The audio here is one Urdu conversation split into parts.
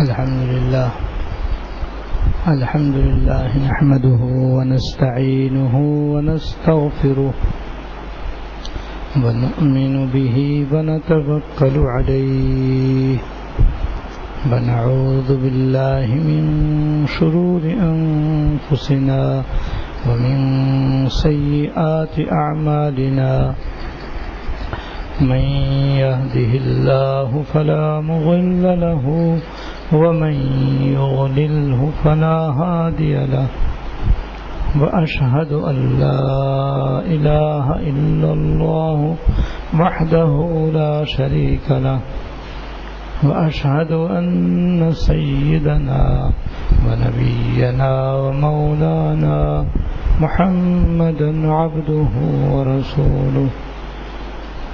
الحمد لله الحمد لله نحمده ونستعينه ونستغفره ونؤمن به ونتوكل عليه ونعوذ بالله من شرور أنفسنا ومن سيئات أعمالنا من يهده الله فلا مضل له ومن يضلله فلا هادي له وأشهد أن لا إله إلا الله وحده لا شريك له وأشهد أن سيدنا ونبينا ومولانا محمدا عبده ورسوله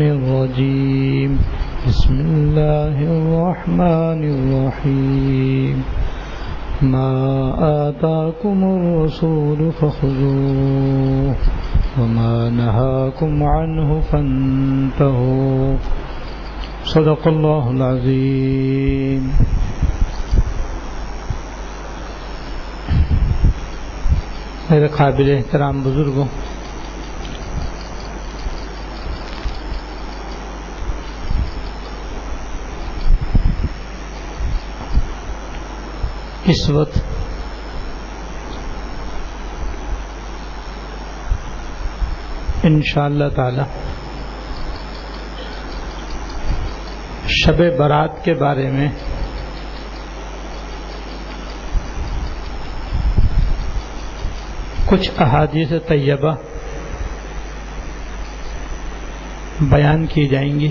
الرجيم بسم الله الرحمن الرحيم. ما آتاكم الرسول فخذوه. وما نهاكم عنه فانتهوا. صدق الله العظيم. میرے قابل احترام بزرگوں اس وقت ان شاء اللہ تعالی شب برات کے بارے میں کچھ احادیث طیبہ بیان کی جائیں گی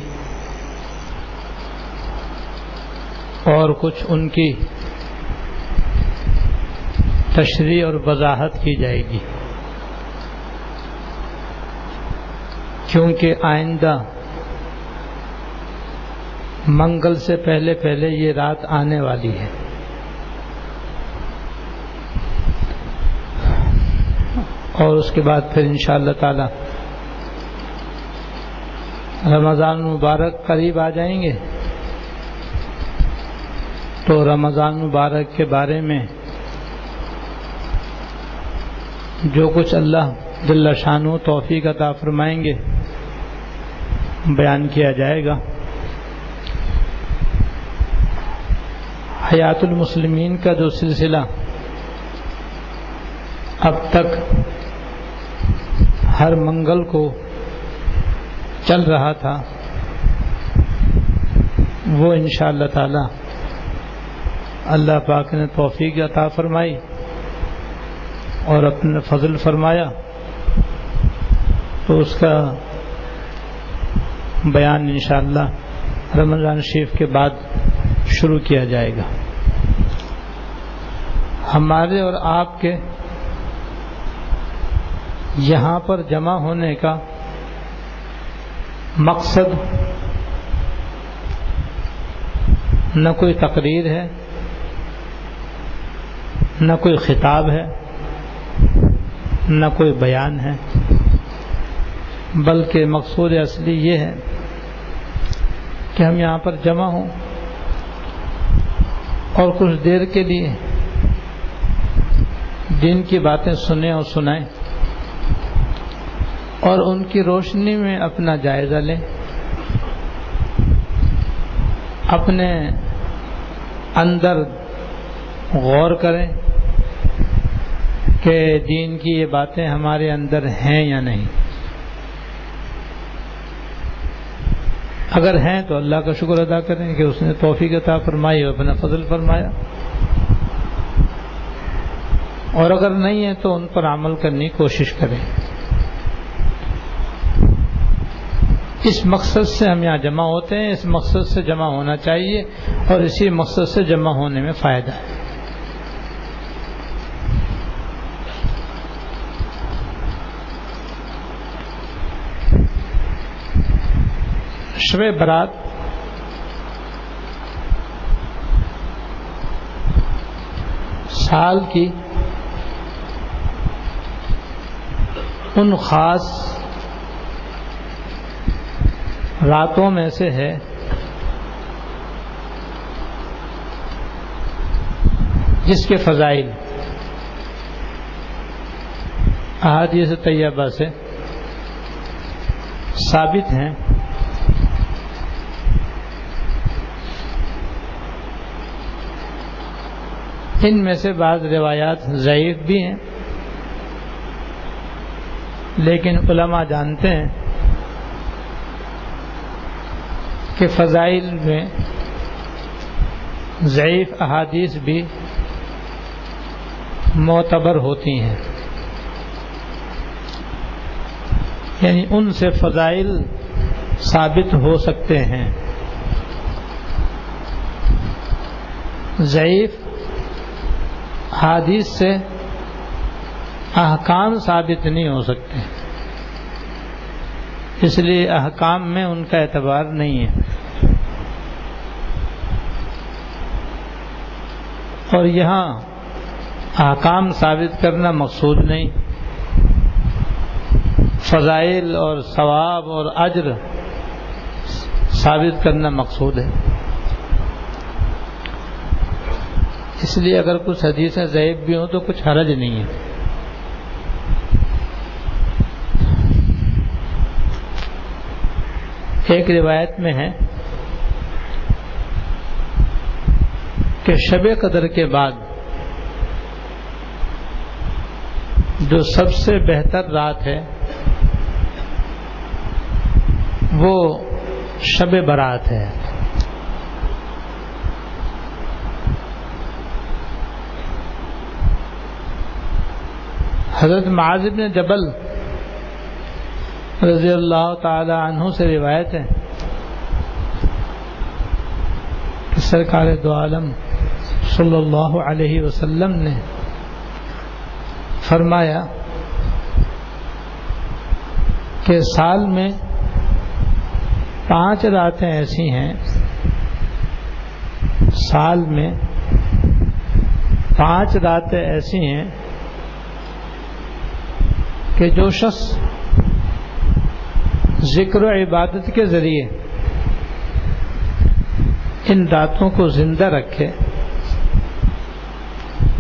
اور کچھ ان کی تشریح اور وضاحت کی جائے گی۔ کیونکہ آئندہ منگل سے پہلے پہلے یہ رات آنے والی ہے۔ اور اس کے بعد پھر ان شاء اللہ تعالی رمضان مبارک قریب آ جائیں گے۔ تو رمضان مبارک کے بارے میں جو کچھ اللہ جل شان و توفیق عطا فرمائیں گے، بیان کیا جائے گا۔ حیات المسلمین کا جو سلسلہ اب تک ہر منگل کو چل رہا تھا، وہ ان شاء اللہ تعالی اللہ پاک نے توفیق عطا فرمائی۔ اور اپنے فضل فرمایا تو اس کا بیان انشاءاللہ رمضان شریف کے بعد شروع کیا جائے گا۔ ہمارے اور آپ کے یہاں پر جمع ہونے کا مقصد نہ کوئی تقریر ہے، نہ کوئی خطاب ہے۔ نہ کوئی بیان ہے۔ بلکہ مقصود اصلی یہ ہے کہ ہم یہاں پر جمع ہوں اور کچھ دیر کے لیے دن کی باتیں سنیں اور سنائیں اور ان کی روشنی میں اپنا جائزہ لیں۔ اپنے اندر غور کریں۔ کہ دین کی یہ باتیں ہمارے اندر ہیں یا نہیں۔ اگر ہیں تو اللہ کا شکر ادا کریں کہ اس نے توفیق عطا فرمائی اور اپنا فضل فرمایا۔ اور اگر نہیں ہے تو ان پر عمل کرنے کی کوشش کریں۔ اس مقصد سے ہم یہاں جمع ہوتے ہیں، اس مقصد سے جمع ہونا چاہیے اور اسی مقصد سے جمع ہونے میں فائدہ ہے۔ شب برات. سال کی ان خاص راتوں میں سے ہے جس کے فضائل احادیث طیبہ سے ثابت ہیں ان میں سے بعض روایات ضعیف بھی ہیں، لیکن علماء جانتے ہیں کہ فضائل میں ضعیف احادیث بھی معتبر ہوتی ہیں۔ یعنی ان سے فضائل ثابت ہو سکتے ہیں۔ ضعیف حادیث سے احکام ثابت نہیں ہو سکتے۔ اس لیے احکام میں ان کا اعتبار نہیں ہے۔ اور یہاں احکام ثابت کرنا مقصود نہیں۔ فضائل اور ثواب اور اجر ثابت کرنا مقصود ہے۔ اس لیے اگر کچھ حدیثیں ضعیب بھی ہوں تو کچھ حرج نہیں ہے۔ ایک روایت میں ہے کہ شب قدر کے بعد جو سب سے بہتر رات ہے وہ شب برات ہے۔ حضرت معاذ بن جبل رضی اللہ تعالی عنہ سے روایت ہے کہ سرکار دو عالم صلی اللہ علیہ وسلم نے فرمایا کہ سال میں پانچ راتیں ایسی ہیں، سال میں پانچ راتیں ایسی ہیں کہ جو شخص ذکر و عبادت کے ذریعے ان راتوں کو زندہ رکھے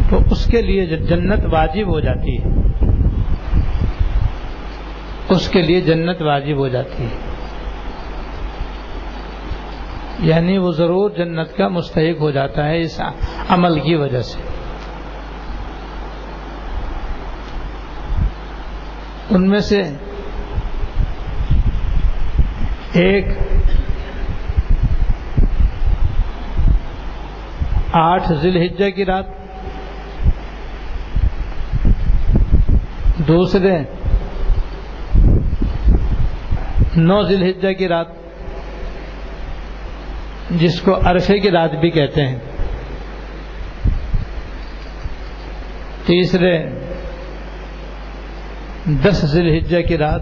تو اس کے لیے جنت واجب ہو جاتی ہے، اس کے لیے جنت واجب ہو جاتی ہے۔ یعنی وہ ضرور جنت کا مستحق ہو جاتا ہے اس عمل کی وجہ سے۔ ان میں سے ایک آٹھ ذیل ہجہ کی رات، دوسرے نو ذیل ہجہ کی رات، جس کو عرفے کی رات بھی کہتے ہیں۔ تیسرے دس ذیل ہجہ کی رات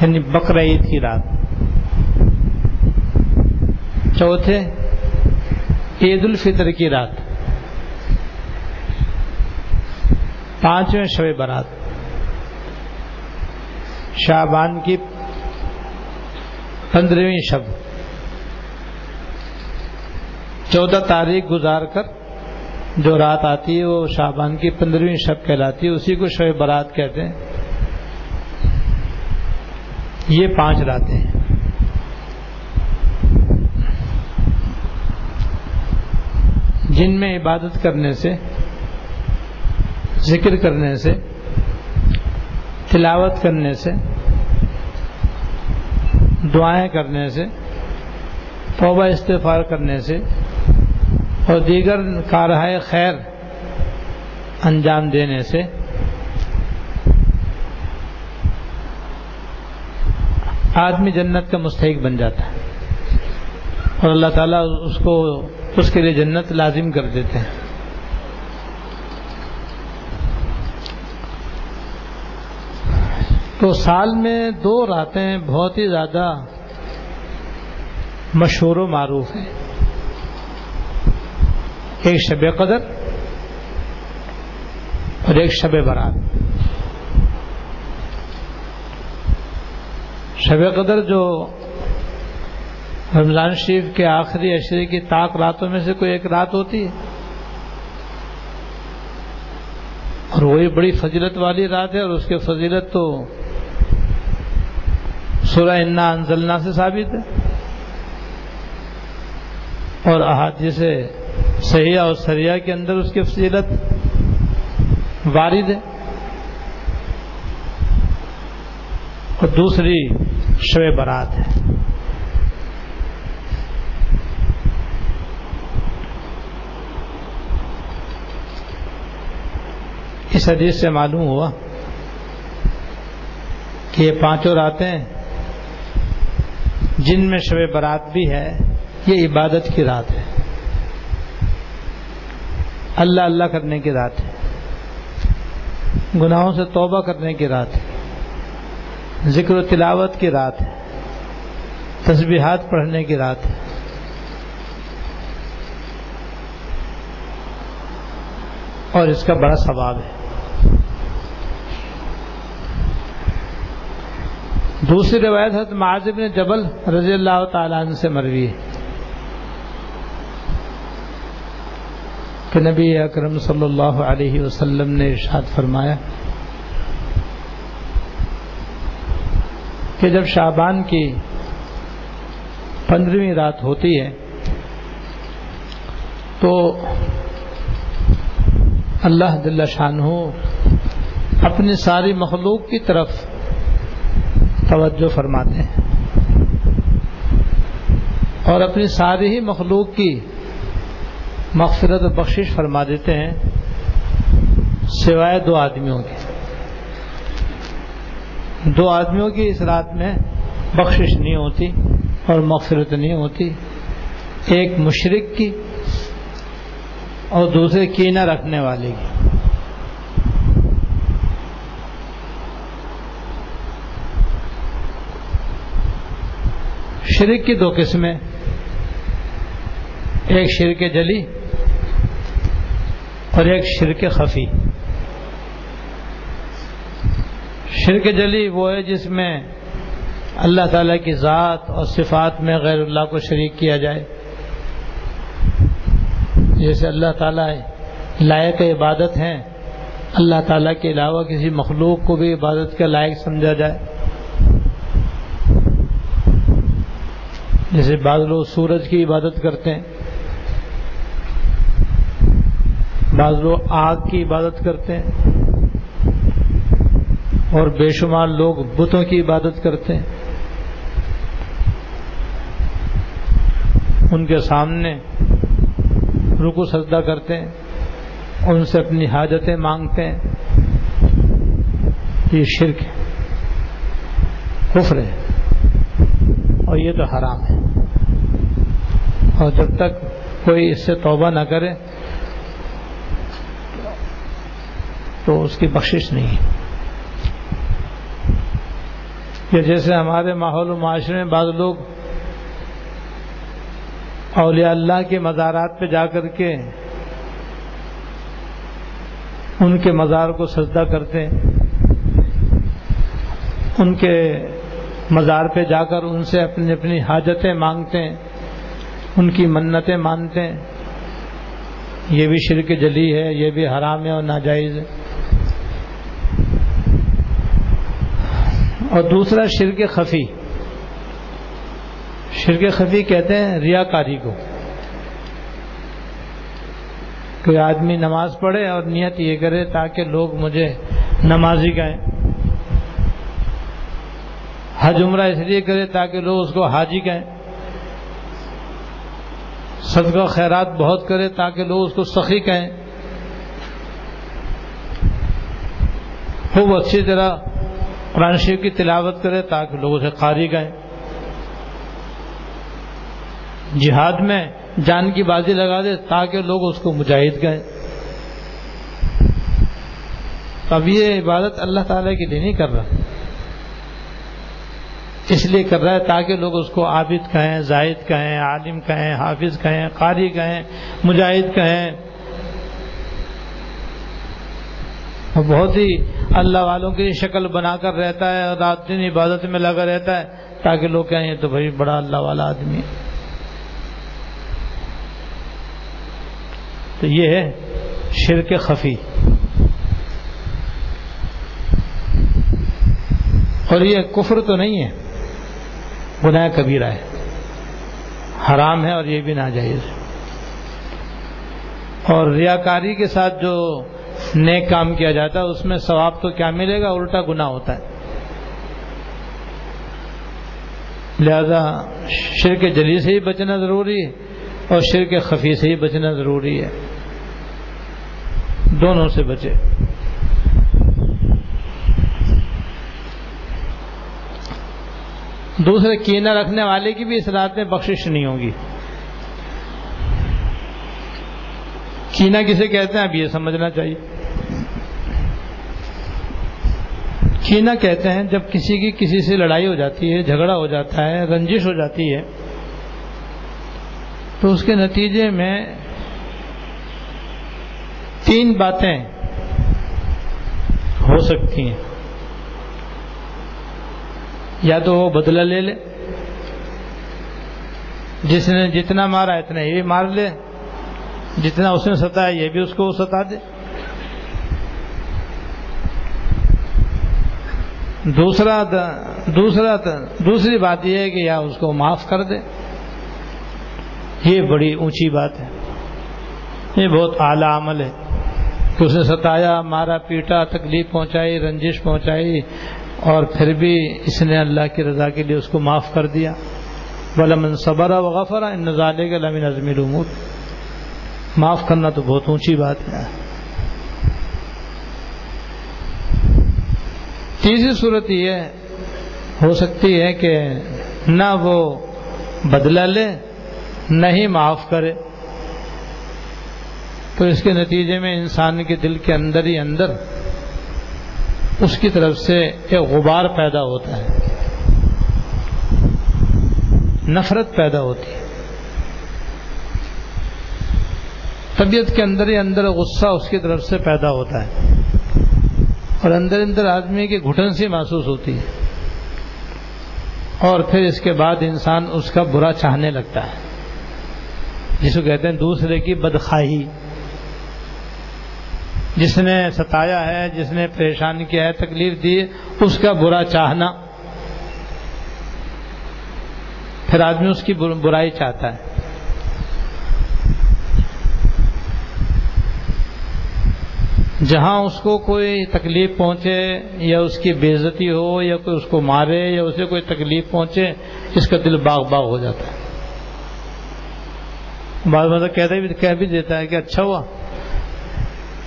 یعنی بقر عید کی رات۔ چوتھے عید الفطر کی رات۔ پانچویں شب برات شابان کی پندرہویں شب۔ چودہ تاریخ گزار کر جو رات آتی ہے وہ شابان کی پندرہویں شب کہلاتی ہے، اسی کو شب برات کہتے ہیں۔ یہ پانچ راتیں ہیں۔ جن میں عبادت کرنے سے، ذکر کرنے سے، تلاوت کرنے سے، دعائیں کرنے سے، توبہ استفار کرنے سے اور دیگر کارہائے خیر انجام دینے سے آدمی جنت کا مستحق بن جاتا ہے اور اللہ تعالیٰ اس کو اس کے لیے جنت لازم کر دیتے ہیں۔ تو سال میں دو راتیں بہت ہی زیادہ مشہور و معروف ہیں۔ ایک شب قدر اور ایک شب برات۔ شب قدر جو رمضان شریف کے آخری اشرے کی طاق راتوں میں سے کوئی ایک رات ہوتی ہے۔ اور وہی بڑی فضیلت والی رات ہے اور اس کی فضیلت تو سورہ انا انزلنا سے ثابت ہے۔ اور احادیث سیاح اور سریہ کے اندر اس کی فضیلت وارد ہے۔ اور دوسری شب برات ہے۔ اس حدیث سے معلوم ہوا کہ یہ پانچوں راتیں جن میں شب برات بھی ہے، یہ عبادت کی رات ہے۔ اللہ اللہ کرنے کی رات ہے۔ گناہوں سے توبہ کرنے کی رات ہے۔ ذکر و تلاوت کی رات ہے۔ تسبیحات پڑھنے کی رات ہے۔ اور اس کا بڑا ثواب ہے۔ دوسری روایت حضرت معذب نے جبل رضی اللہ تعالیٰ عنہ سے مروی ہے۔ کہ نبی اکرم صلی اللہ علیہ وسلم نے ارشاد فرمایا کہ جب شعبان کی پندرہویں رات ہوتی ہے تو اللہ دلہ شان ہو اپنی ساری مخلوق کی طرف توجہ فرماتے ہیں اور اپنی ساری ہی مخلوق کی مغفرت و بخشش فرما دیتے ہیں، سوائے دو آدمیوں کے۔ دو آدمیوں کی اس رات میں بخشش نہیں ہوتی اور مغفرت نہیں ہوتی۔ ایک مشرق کی اور دوسرے کینہ رکھنے والے کی۔ شرک کی دو قسمیں، ایک شرک جلی اور ایک شرک خفی۔ شرک جلی وہ ہے جس میں اللہ تعالی کی ذات اور صفات میں غیر اللہ کو شریک کیا جائے۔ جیسے اللہ تعالیٰ لائق عبادت ہیں، اللہ تعالیٰ کے علاوہ کسی مخلوق کو بھی عبادت کا لائق سمجھا جائے۔ جیسے بعض لوگ سورج کی عبادت کرتے ہیں۔ بعض لوگ آگ کی عبادت کرتے ہیں اور بے شمار لوگ بتوں کی عبادت کرتے ہیں۔ ان کے سامنے رکو سجدہ کرتے ہیں، ان سے اپنی حاجتیں مانگتے ہیں۔ یہ شرک ہے، کفر ہے، اور یہ تو حرام ہے۔ اور جب تک کوئی اس سے توبہ نہ کرے تو اس کی بخشش نہیں ہے۔ یا جیسے ہمارے ماحول و معاشرے میں بعض لوگ اولیاء اللہ کے مزارات پہ جا کر کے ان کے مزار کو سجدہ کرتے ہیں۔ ان کے مزار پہ جا کر ان سے اپنی اپنی حاجتیں مانگتے ہیں، ان کی منتیں مانتے ہیں۔ یہ بھی شرک جلی ہے، یہ بھی حرام ہے اور ناجائز ہے۔ اور دوسرا شرک خفی۔ شرک خفی کہتے ہیں ریا کاری کو۔ کوئی آدمی نماز پڑھے اور نیت یہ کرے تاکہ لوگ مجھے نمازی کہیں حج عمرہ اس لیے کرے تاکہ لوگ اس کو حاجی کہیں صدقہ خیرات بہت کرے تاکہ لوگ اس کو سخی کہیں خوب اچھی طرح قرآن شریف کی تلاوت کرے تاکہ لوگ اسے قاری گئے جہاد میں جان کی بازی لگا دے تاکہ لوگ اس کو مجاہد گئے اب یہ عبادت اللہ تعالی کی لیے نہیں کر رہا۔ اس لیے کر رہا ہے تاکہ لوگ اس کو عابد کہیں زاہد کہیں، عالم کہیں، حافظ کہیں، قاری کہیں، مجاہد کہیں۔ بہت ہی اللہ والوں کی شکل بنا کر رہتا ہے رات دن عبادت میں لگا رہتا ہے تاکہ لوگ کہیں تو بھائی بڑا اللہ والا آدمی تو یہ ہے شرک خفی۔ اور یہ کفر تو نہیں ہے، گناہ کبیرہ ہے۔ حرام ہے اور یہ بھی ناجائز ہے۔ اور ریاکاری کے ساتھ جو نیک کام کیا جاتا ہے، اس میں ثواب تو کیا ملے گا؟ الٹا گناہ ہوتا ہے۔ لہذا شرک جلی سے ہی بچنا ضروری ہے اور شرک خفی سے ہی بچنا ضروری ہے۔ دونوں سے بچے۔ دوسرے کینا رکھنے والے کی بھی اس رات میں بخشش نہیں ہوگی۔ کینا کسے کہتے ہیں؟ اب یہ سمجھنا چاہیے۔ کینا کہتے ہیں، جب کسی کی کسی سے لڑائی ہو جاتی ہے، جھگڑا ہو جاتا ہے، رنجش ہو جاتی ہے، تو اس کے نتیجے میں تین باتیں ہو سکتی ہیں۔ یا تو وہ بدلہ لے لے، جس نے جتنا مارا اتنا یہ بھی مار لے، جتنا اس نے ستایا یہ بھی اس کو ستا دے۔ دوسرا دوسرا دوسری بات یہ ہے کہ یا اس کو معاف کر دے۔ یہ بڑی اونچی بات ہے۔ یہ بہت اعلی عمل ہے۔ کہ اس نے ستایا، مارا، پیٹا، تکلیف پہنچائی، رنجش پہنچائی، اور پھر بھی اس نے اللہ کی رضا کے لیے اس کو معاف کر دیا۔ بلمن صبر و غفرا ان نظالے کے لمن ازمیر امور معاف کرنا تو بہت اونچی بات ہے۔ تیسری صورت یہ ہو سکتی ہے کہ نہ وہ بدلہ لے، نہ ہی معاف کرے۔ تو اس کے نتیجے میں انسان کے دل کے اندر ہی اندر اس کی طرف سے ایک غبار پیدا ہوتا ہے۔ نفرت پیدا ہوتی ہے۔ طبیعت کے اندر ہی اندر غصہ اس کی طرف سے پیدا ہوتا ہے۔ اور اندر اندر آدمی کی گھٹن سی محسوس ہوتی ہے۔ اور پھر اس کے بعد انسان اس کا برا چاہنے لگتا ہے۔ جس کو کہتے ہیں دوسرے کی بدخواہی۔ جس نے ستایا ہے، جس نے پریشان کیا ہے، تکلیف دی، اس کا برا چاہنا۔ پھر آدمی اس کی برائی چاہتا ہے۔ جہاں اس کو کوئی تکلیف پہنچے، یا اس کی بےزتی ہو، یا کوئی اس کو مارے، یا اسے کوئی تکلیف پہنچے، اس کا دل باغ باغ ہو جاتا ہے۔ بعض مطلب کہتے بھی، کہہ بھی دیتا ہے کہ اچھا ہوا۔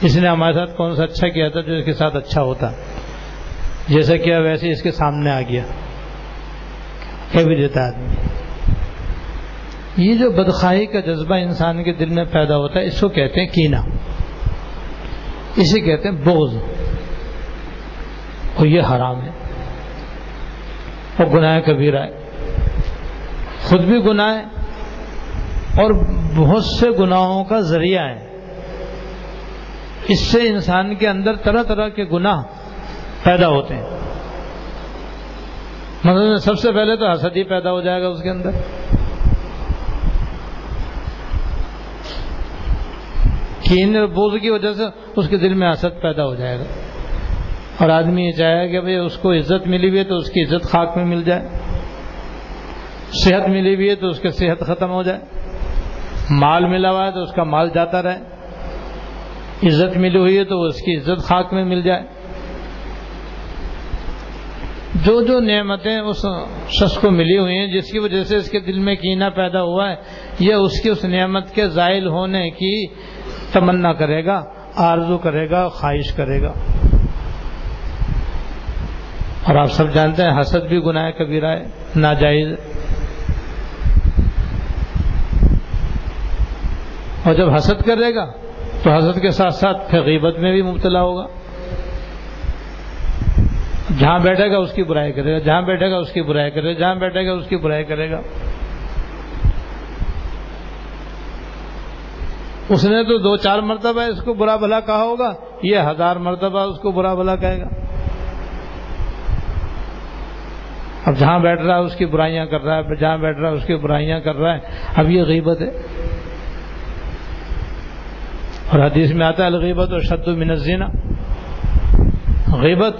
اس نے ہمارے ساتھ کون سا اچھا کیا تھا جو اس کے ساتھ اچھا ہوتا۔ جیسا کیا ویسے اس کے سامنے آ گیا۔ کہہ بھی دیتا آدمی۔ یہ جو بدخواہی کا جذبہ انسان کے دل میں پیدا ہوتا ہے، اس کو کہتے ہیں کینا اسے کہتے ہیں بغض۔ اور یہ حرام ہے۔ اور گناہ کبیرہ ہے۔ خود بھی گناہ ہے۔ اور بہت سے گناہوں کا ذریعہ ہے۔ اس سے انسان کے اندر طرح طرح کے گناہ پیدا ہوتے ہیں۔ مطلب سب سے پہلے تو حسد ہی پیدا ہو جائے گا اس کے اندر۔ کین بوز کی وجہ سے اس کے دل میں حسد پیدا ہو جائے گا۔ اور آدمی یہ چاہے کہ بھائی اس کو عزت ملی ہوئی ہے تو اس کی عزت خاک میں مل جائے۔ صحت ملی ہوئی ہے تو اس کی صحت ختم ہو جائے۔ مال ملا ہوا ہے تو اس کا مال جاتا رہے۔ عزت ملی ہوئی ہے تو اس کی عزت خاک میں مل جائے۔ جو جو نعمتیں اس شخص کو ملی ہوئی ہیں، جس کی وجہ سے اس کے دل میں کینہ پیدا ہوا ہے، یہ اس کی اس نعمت کے زائل ہونے کی تمنا کرے گا، آرزو کرے گا، خواہش کرے گا۔ اور آپ سب جانتے ہیں حسد بھی گناہ کبیرہ ہے، ناجائز۔ اور جب حسد کرے گا، تو حضرت کے ساتھ ساتھ پھر غیبت میں بھی مبتلا ہوگا۔ جہاں بیٹھے گا، اس کی برائی کرے گا، جہاں بیٹھے گا، اس کی برائی کرے گا، جہاں بیٹھے گا، اس کی برائی کرے گا۔ اس نے تو دو چار مرتبہ اس کو برا بھلا کہا ہوگا، یہ ہزار مرتبہ اس کو برا بھلا کہے گا۔ اب جہاں بیٹھ رہا ہے اس کی برائیاں کر رہا ہے جہاں بیٹھ رہا ہے اس کی برائیاں کر رہا ہے۔ اب یہ غیبت ہے۔ اور حدیث میں آتا ہے، الغیبت اور شد من الزنا۔ غیبت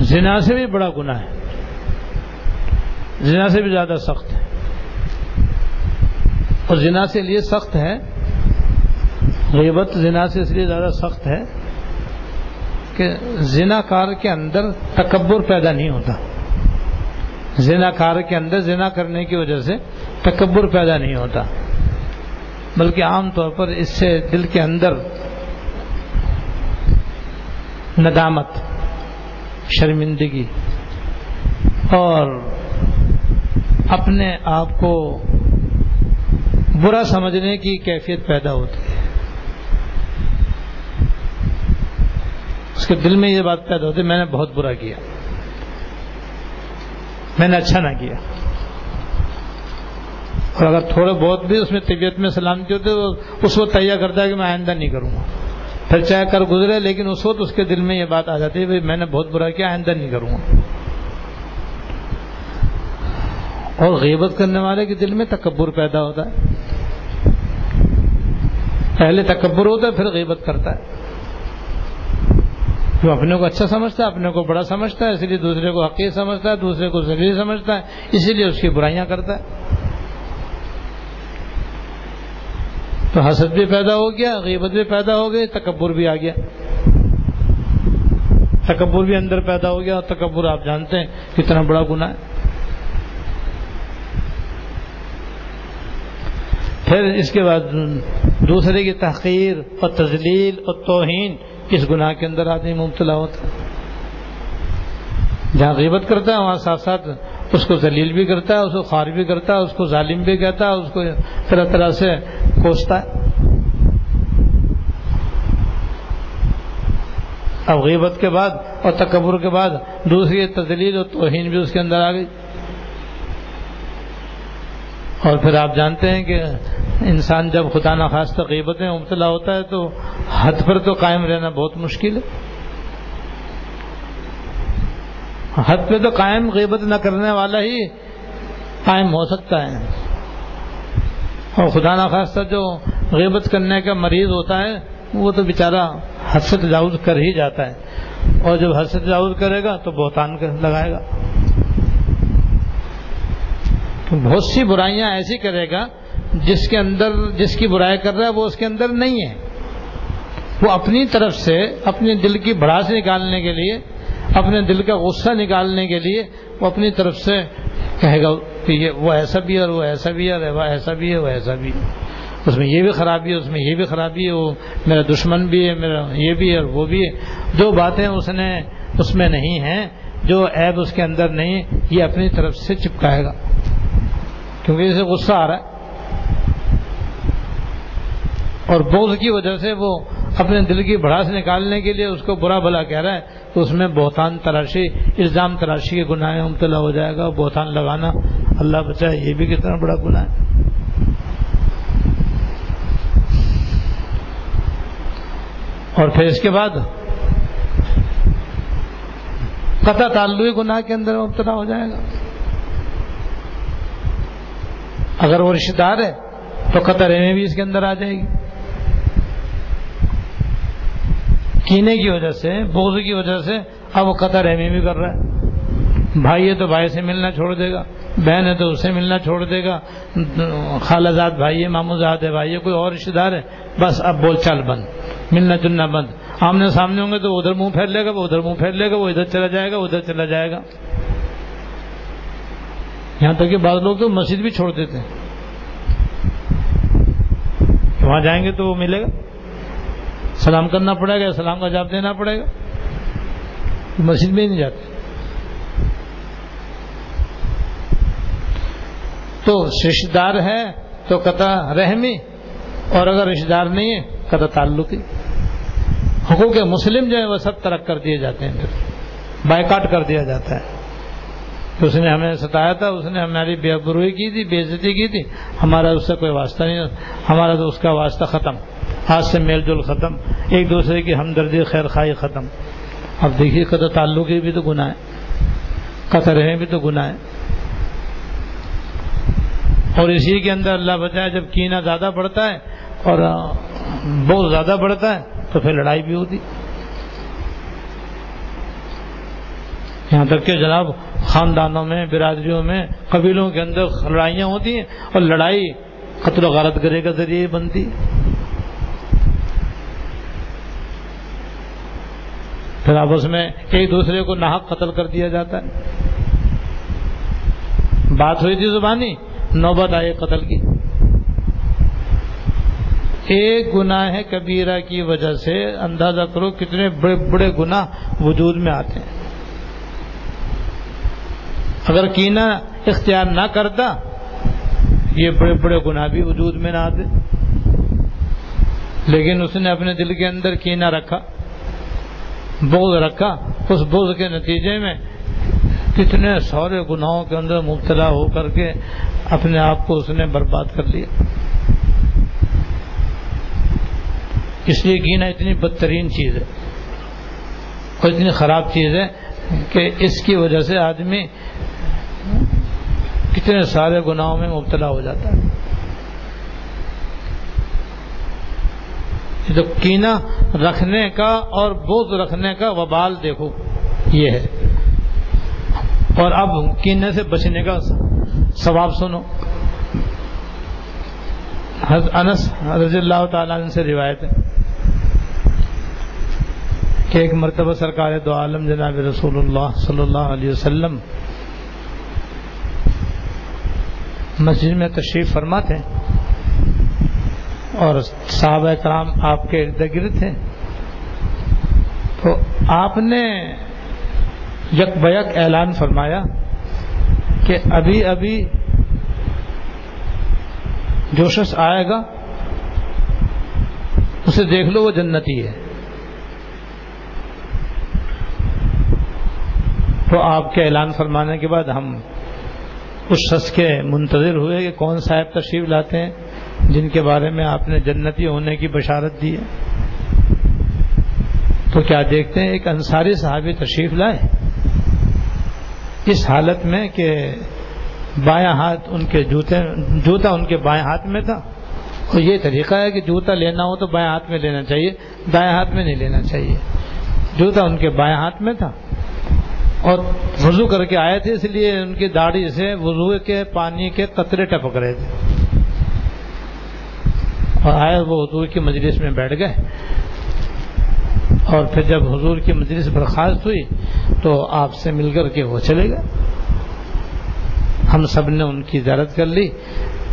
زنا سے بھی بڑا گناہ ہے۔ زنا سے بھی زیادہ سخت ہے۔ اور زنا سے لیے سخت ہے غیبت زنا سے اس لیے زیادہ سخت ہے کہ زنا کار کے اندر تکبر پیدا نہیں ہوتا۔ زنا کار کے اندر زنا کرنے کی وجہ سے تکبر پیدا نہیں ہوتا۔ بلکہ عام طور پر اس سے دل کے اندر ندامت، شرمندگی اور اپنے آپ کو برا سمجھنے کی کیفیت پیدا ہوتی۔ ہے اس کے دل میں یہ بات پیدا ہوتی میں نے بہت برا کیا۔ میں نے اچھا نہ کیا۔ اور اگر تھوڑے بہت بھی اس میں طبیعت میں سلامتی ہوتی ہے، تو اس وقت تیار کرتا ہے کہ میں آئندہ نہیں کروں گا۔ پھر چاہے کر گزرے، لیکن اس وقت اس کے دل میں یہ بات آ جاتی ہے میں نے بہت برا کیا، آئندہ نہیں کروں گا۔ اور غیبت کرنے والے کے دل میں تکبر پیدا ہوتا ہے۔ پہلے تکبر ہوتا ہے، پھر غیبت کرتا ہے۔ جو اپنے کو اچھا سمجھتا ہے، اپنے کو بڑا سمجھتا ہے، اسی لیے دوسرے کو حقیق سمجھتا ہے، دوسرے کو ذریعے سمجھتا ہے، اسی لیے اس کی برائیاں کرتا ہے۔ تو حسد بھی پیدا ہو گیا، غیبت بھی پیدا ہو گئی، تکبر بھی آ گیا۔ تکبر بھی اندر پیدا ہو گیا، اور تکبر آپ جانتے ہیں کتنا بڑا گناہ ہے۔ پھر اس کے بعد دوسرے کی تحقیر اور تزلیل اور توہین۔ اس گناہ کے اندر آدمی مبتلا ہوتا ہے؟ جہاں غیبت کرتا ہے، وہاں ساتھ ساتھ اس کو ذلیل بھی کرتا ہے، اس کو خوار بھی کرتا ہے، اس کو ظالم بھی کہتا ہے، اس کو طرح طرح سے کوستا ہے۔ اب غیبت کے بعد اور تکبر کے بعد دوسری تدلیل اور توہین بھی اس کے اندر آ گئی۔ اور پھر آپ جانتے ہیں کہ انسان جب خدا نخواستہ غیبت میں مبتلا ہوتا ہے تو حد پر تو قائم رہنا بہت مشکل ہے۔ حد پہ تو قائم غیبت نہ کرنے والا ہی قائم ہو سکتا ہے۔ اور خدا نخواستہ جو غیبت کرنے کا مریض ہوتا ہے، وہ تو بیچارہ حد سے تجاوز کر ہی جاتا ہے۔ اور جب حد سے تجاوز کرے گا تو بہتان لگائے گا۔ بہت سی برائیاں ایسی کرے گا جس کے اندر جس کی برائی کر رہا ہے وہ اس کے اندر نہیں ہے۔ وہ اپنی طرف سے اپنے دل کی بڑھاس نکالنے کے لیے، اپنے دل کا غصہ نکالنے کے لیے وہ اپنی طرف سے کہے گا کہ یہ وہ ایسا بھی ہے اور وہ ایسا بھی ہے وہ ایسا بھی ہے، وہ ایسا بھی ہے۔ اس میں یہ بھی خرابی ہے، اس میں یہ بھی خرابی ہے، وہ میرا دشمن بھی ہے، میرا یہ بھی ہے اور وہ بھی ہے۔ جو باتیں اس نے اس میں نہیں ہیں، جو عیب اس کے اندر نہیں، یہ اپنی طرف سے چپکائے گا۔ کیونکہ اسے غصہ آ رہا ہے۔ اور بوجھ کی وجہ سے وہ اپنے دل کی بڑھاس نکالنے کے لیے اس کو برا بھلا کہہ رہا ہے، تو اس میں بہتان تراشی الزام تراشی کے گناہ مبتلا ہو جائے گا، بہتان لگانا اللہ بچائے، یہ بھی کتنا بڑا گناہ ہے۔ اور پھر اس کے بعد قطع تعلق گناہ کے اندر مبتلا ہو جائے گا۔ اگر وہ رشتے دار ہے تو قطر میں بھی اس کے اندر آ جائے گی۔ کینے کی وجہ سے بوز کی وجہ سے اب وہ قطر اہمی بھی کر رہا ہے۔ بھائی ہے تو بھائی سے ملنا چھوڑ دے گا، بہن ہے تو اسے ملنا چھوڑ دے گا۔ خالہ زاد بھائی ہے مامو زاد ہے، بھائی ہے، کوئی اور رشتے دار ہے۔ بس اب بول چال بند، ملنا جلنا بند۔ آمنے سامنے ہوں گے تو ادھر منہ پھیر لے گا، وہ ادھر منہ پھیر لے گا، وہ ادھر چلا جائے گا ادھر چلا جائے گا۔ یہاں تک کہ بعض لوگ تو مسجد بھی چھوڑ دیتے ہیں۔ وہاں جائیں گے تو وہ ملے گا۔ سلام کرنا پڑے گا، سلام کا جواب دینا پڑے گا۔ مسجد میں ہی نہیں جاتے۔ تو رشتے دار ہے تو قطع رحمی، اور اگر رشتے دار نہیں ہے قطع تعلقی۔ حقوق مسلم جو ہے وہ سب ترک کر دیے جاتے ہیں۔ پھر بائیکاٹ کر دیا جاتا ہے۔ کہ اس نے ہمیں ستایا تھا، اس نے ہماری بے بروئی کی تھی، بے عزتی کی تھی۔ ہمارا اس سے کوئی واسطہ نہیں، ہمارا تو اس کا واسطہ ختم۔ آج سے میل جول ختم، ایک دوسرے کی ہمدردی، خیر خائی ختم۔ اب دیکھیے قطر تعلق بھی تو گناہ ہے قطر ہے بھی تو گناہ ہے اور اسی کے اندر اللہ بچائے جب کینہ زیادہ بڑھتا ہے اور بہت زیادہ بڑھتا ہے تو پھر لڑائی بھی ہوتی۔ یہاں تک کہ جناب خاندانوں میں، برادریوں میں، قبیلوں کے اندر لڑائیاں ہوتی ہیں اور لڑائی قتل و غارت کرے کا ذریعے بنتی۔ پھر آپس میں ایک دوسرے کو ناحق قتل کر دیا جاتا ہے۔ بات ہوئی تھی زبانی، نوبت آئی قتل کی۔ ایک گناہ ہے کبیرہ کی وجہ سے، اندازہ کرو کتنے بڑے بڑے گناہ وجود میں آتے ہیں۔ اگر کینہ اختیار نہ کرتا، یہ بڑے بڑے گناہ بھی وجود میں نہ آتے۔ لیکن اس نے اپنے دل کے اندر کینہ رکھا۔ بوجھ رکھا، اس بوجھ کے نتیجے میں کتنے سارے گناہوں کے اندر مبتلا ہو کر کے اپنے آپ کو اس نے برباد کر لیا۔ اس لیے گینا اتنی بدترین چیز ہے اور اتنی خراب چیز ہے کہ اس کی وجہ سے آدمی کتنے سارے گناہوں میں مبتلا ہو جاتا ہے۔ تو کینا رکھنے کا اور بوجھ رکھنے کا وبال دیکھو، یہ ہے۔ اور اب کینے سے بچنے کا ثواب سنو۔ انس رضی اللہ تعالی عنہ سے روایت ہے کہ ایک مرتبہ سرکار دو عالم جناب رسول اللہ صلی اللہ علیہ وسلم مسجد میں تشریف فرما تھے اور صحابہ کرام آپ کے ارد گرد تھے تو آپ نے یک بیک اعلان فرمایا کہ ابھی ابھی جو شخص آئے گا، اسے دیکھ لو وہ جنتی ہے۔ تو آپ کے اعلان فرمانے کے بعد ہم اس شخص کے منتظر ہوئے کہ کون صاحب تشریف لاتے ہیں۔ جن کے بارے میں آپ نے جنتی ہونے کی بشارت دی ہے۔ تو کیا دیکھتے ہیں، ایک انصاری صحابی تشریف لائے۔ اس حالت میں کہ بایاں ہاتھ ان کے جوتے، جوتا ان کے بائیں ہاتھ میں تھا۔ اور یہ طریقہ ہے کہ جوتا لینا ہو تو بائیں ہاتھ میں لینا چاہیے، دائیں ہاتھ میں نہیں لینا چاہیے۔ جوتا ان کے بائیں ہاتھ میں تھا۔ اور وضو کر کے آئے تھے اس لیے ان کی داڑھی سے وضو کے پانی کے قطرے ٹپک رہے تھے۔ اور آئے وہ حضور کی مجلس میں بیٹھ گئے۔ اور پھر جب حضور کی مجلس برخاست ہوئی تو آپ سے مل کر کے وہ چلے گئے۔ ہم سب نے ان کی زیارت کر لی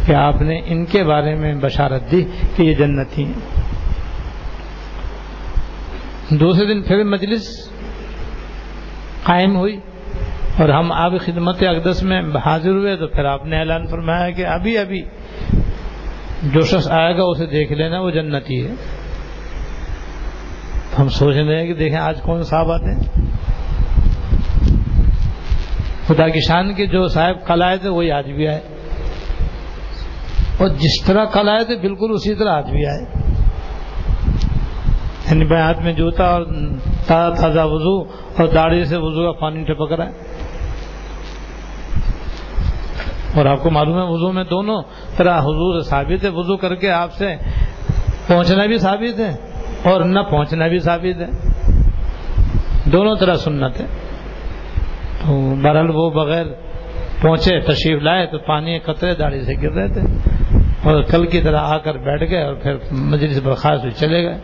کہ آپ نے ان کے بارے میں بشارت دی کہ یہ جنتی ہیں۔ دوسرے دن پھر مجلس قائم ہوئی اور ہم اب خدمت اقدس میں حاضر ہوئے تو پھر آپ نے اعلان فرمایا کہ ابھی ابھی جو شخص آئے گا اسے دیکھ لینا، وہ جنتی ہے۔ ہم سوچ رہے ہیں کہ دیکھیں آج کون صاحب آتے ہیں۔ خدا کی شان کے جو صاحب کل آئے تھے، وہی آج بھی آئے۔ اور جس طرح کل آئے تھے، بالکل اسی طرح آج بھی آئے۔ یعنی بھائی ہاتھ میں جوتا اور تازہ تازہ وضو اور داڑھی سے وضو کا پانی ٹپک رہا ہے۔ اور آپ کو معلوم ہے وضو میں دونوں طرح حضور ثابت ہے۔ وضو کر کے آپ سے پہنچنا بھی ثابت ہے اور نہ پہنچنا بھی ثابت ہے۔ دونوں طرح سنت ہے۔ تو بہرحال وہ بغیر پہنچے تشریف لائے تو پانی قطرے داڑھی سے گر رہے تھے اور کل کی طرح آ کر بیٹھ گئے اور پھر مجلس برخاست چلے گئے۔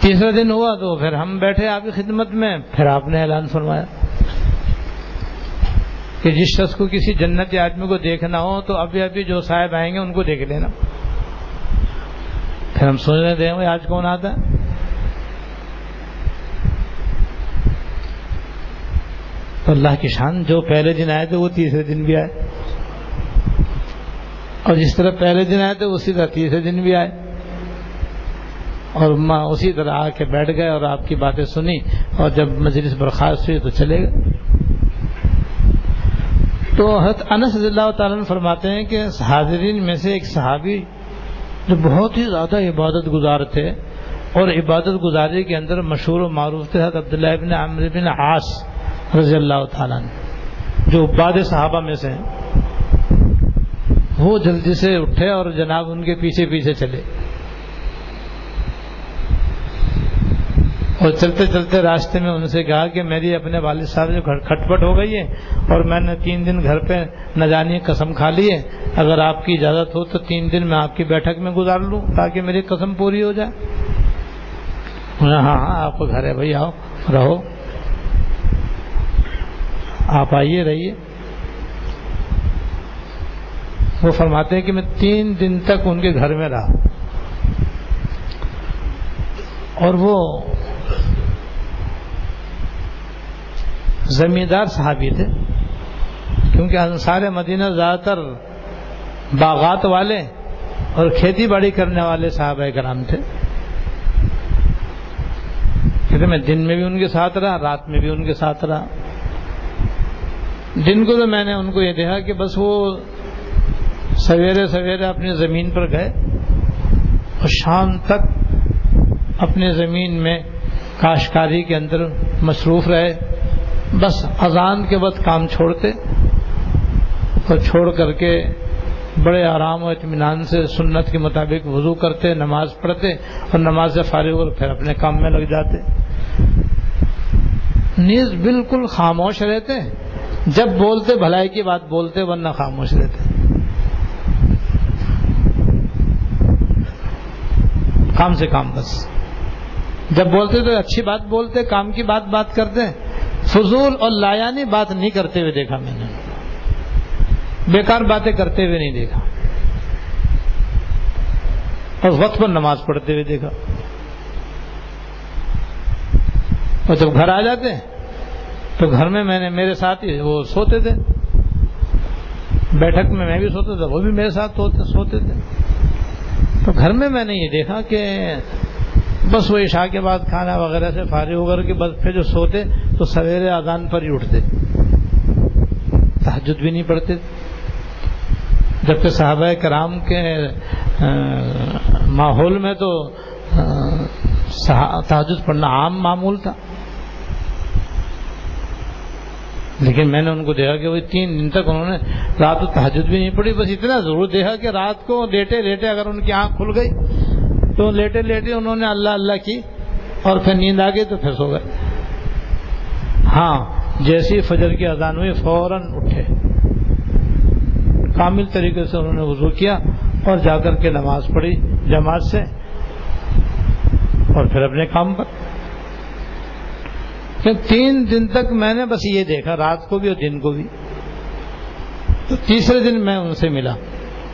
تیسرا دن ہوا تو پھر ہم بیٹھے آپ کی خدمت میں، پھر آپ نے اعلان فرمایا۔ کہ جس شخص کو کسی جنتی آدمی کو دیکھنا ہو تو ابھی ابھی جو صاحب آئیں گے ان کو دیکھ لینا۔ پھر ہم سوچ رہے تھے آج کون آتا ہے؟ تو اللہ کی شان، جو پہلے دن آئے تھے وہ تیسرے دن بھی آئے۔ اور جس طرح پہلے دن آئے تھے اسی طرح تیسرے دن بھی آئے۔ اور میں اسی طرح آ کے بیٹھ گئے اور آپ کی باتیں سنی اور جب مجلس برخاست ہوئی تو چلے گئے۔ تو حضرت انس رضی اللہ تعالیٰ فرماتے ہیں کہ حاضرین میں سے ایک صحابی جو بہت ہی زیادہ عبادت گزار تھے اور عبادت گزاری کے اندر مشہور و معروف تھے، حضرت عبداللہ ابن عمر بن عاص رضی اللہ تعالیٰ جو عباد صحابہ میں سے ہیں۔ وہ جلدی سے اٹھے اور جناب ان کے پیچھے پیچھے چلے۔ اور چلتے چلتے راستے میں ان سے کہا کہ میری اپنے والد صاحب جو کھٹپٹ ہو گئی ہے اور میں نے تین دن گھر پہ نہ جانی قسم کھا لی ہے۔ اگر آپ کی اجازت ہو تو تین دن میں آپ کی بیٹھک میں گزار لوں تاکہ میری قسم پوری ہو جائے۔ ہاں ہاں آپ کو گھر ہے، بھائی، آؤ، رہو۔ آپ آئیے، رہیے۔ وہ فرماتے ہیں کہ میں تین دن تک ان کے گھر میں رہا۔ اور وہ زمیندار صحابی تھے۔ کیونکہ انصار مدینہ زیادہ تر باغات والے اور کھیتی باڑی کرنے والے صحابہ کرام تھے۔ کہتے میں دن میں بھی ان کے ساتھ رہا، رات میں بھی ان کے ساتھ رہا۔ دن کو تو میں نے ان کو یہ دیکھا کہ بس وہ سویرے سویرے اپنی زمین پر گئے اور شام تک اپنی زمین میں کاشتکاری کے اندر مصروف رہے۔ بس اذان کے وقت کام چھوڑتے اور چھوڑ کر کے بڑے آرام و اطمینان سے سنت کے مطابق وضو کرتے، نماز پڑھتے اور نماز سے فارغ اور پھر اپنے کام میں لگ جاتے۔ نیز بالکل خاموش رہتے۔ جب بولتے بھلائی کی بات بولتے ورنہ خاموش رہتے۔ کام سے کام بس۔ جب بولتے تو اچھی بات بولتے، کام کی بات بات کرتے۔ فضول اور لایانی بات نہیں کرتے ہوئے دیکھا میں نے۔ بیکار باتیں کرتے ہوئے نہیں دیکھا۔ اور وقت پر نماز پڑھتے ہوئے دیکھا۔ اور جب گھر آ جاتے تو گھر میں میں نے میرے ساتھ وہ سوتے تھے۔ بیٹھک میں میں بھی سوتا تھا، وہ بھی میرے ساتھ سوتے تھے۔ تو گھر میں میں نے یہ دیکھا کہ بس وہ عشاء کے بعد کھانا وغیرہ سے فارغ ہو کر کے بس پھر جو سوتے تو سویرے آزان پر ہی اٹھتے۔ تحجد بھی نہیں پڑھتے۔ جبکہ صحابہ کرام کے ماحول میں تو تحجد پڑھنا عام معمول تھا۔ لیکن میں نے ان کو دیکھا کہ وہ تین دن تک انہوں نے رات کو تحجد بھی نہیں پڑی بس اتنا ضرور دیکھا کہ رات کو لیٹے لیٹے اگر ان کی آنکھ کھل گئی۔ تو لیٹے لیٹے انہوں نے اللہ اللہ کی اور پھر نیند آ گئی تو پھر سو گئے۔ ہاں جیسی فجر کی اذان ہوئی، فوراً اٹھے۔ کامل طریقے سے انہوں نے وضو کیا اور جا کر کے نماز پڑھی جماعت سے اور پھر اپنے کام پر۔ پھر تین دن تک میں نے بس یہ دیکھا، رات کو بھی اور دن کو بھی۔ تو تیسرے دن میں ان سے ملا۔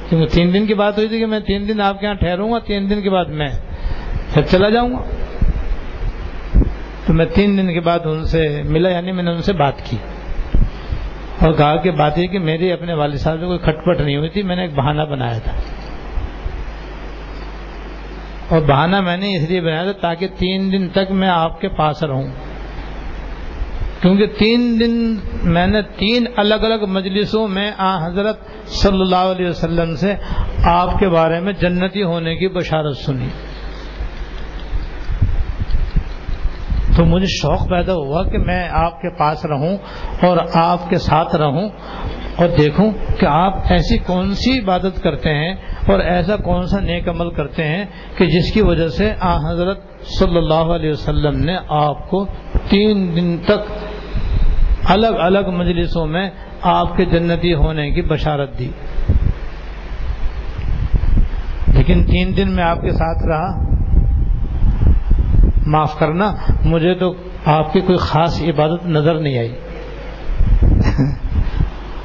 کیونکہ تین دن کی بات ہوئی تھی کہ میں تین دن آپ کے یہاں ٹھہروں گا، تین دن کے بعد میں پھر چلا جاؤں گا۔ تو میں تین دن کے بعد ان سے ملا یعنی میں نے ان سے بات کی اور کہا کہ بات یہ کہ میری اپنے والد صاحب سے کوئی کھٹپٹ نہیں ہوئی تھی، میں نے ایک بہانہ بنایا تھا۔ اور بہانہ میں نے اس لیے بنایا تھا تاکہ تین دن تک میں آپ کے پاس رہوں۔ کیونکہ تین دن میں نے تین الگ الگ مجلسوں میں آ حضرت صلی اللہ علیہ وسلم سے آپ کے بارے میں جنتی ہونے کی بشارت سنی۔ تو مجھے شوق پیدا ہوا کہ میں آپ کے پاس رہوں اور آپ کے ساتھ رہوں۔ اور دیکھوں کہ آپ ایسی کون سی عبادت کرتے ہیں اور ایسا کون سا نیک عمل کرتے ہیں کہ جس کی وجہ سے آ حضرت صلی اللہ علیہ وسلم نے آپ کو تین دن تک الگ الگ مجلسوں میں آپ کے جنتی ہونے کی بشارت دی۔ لیکن تین دن میں آپ کے ساتھ رہا۔ معاف کرنا، مجھے تو آپ کی کوئی خاص عبادت نظر نہیں آئی۔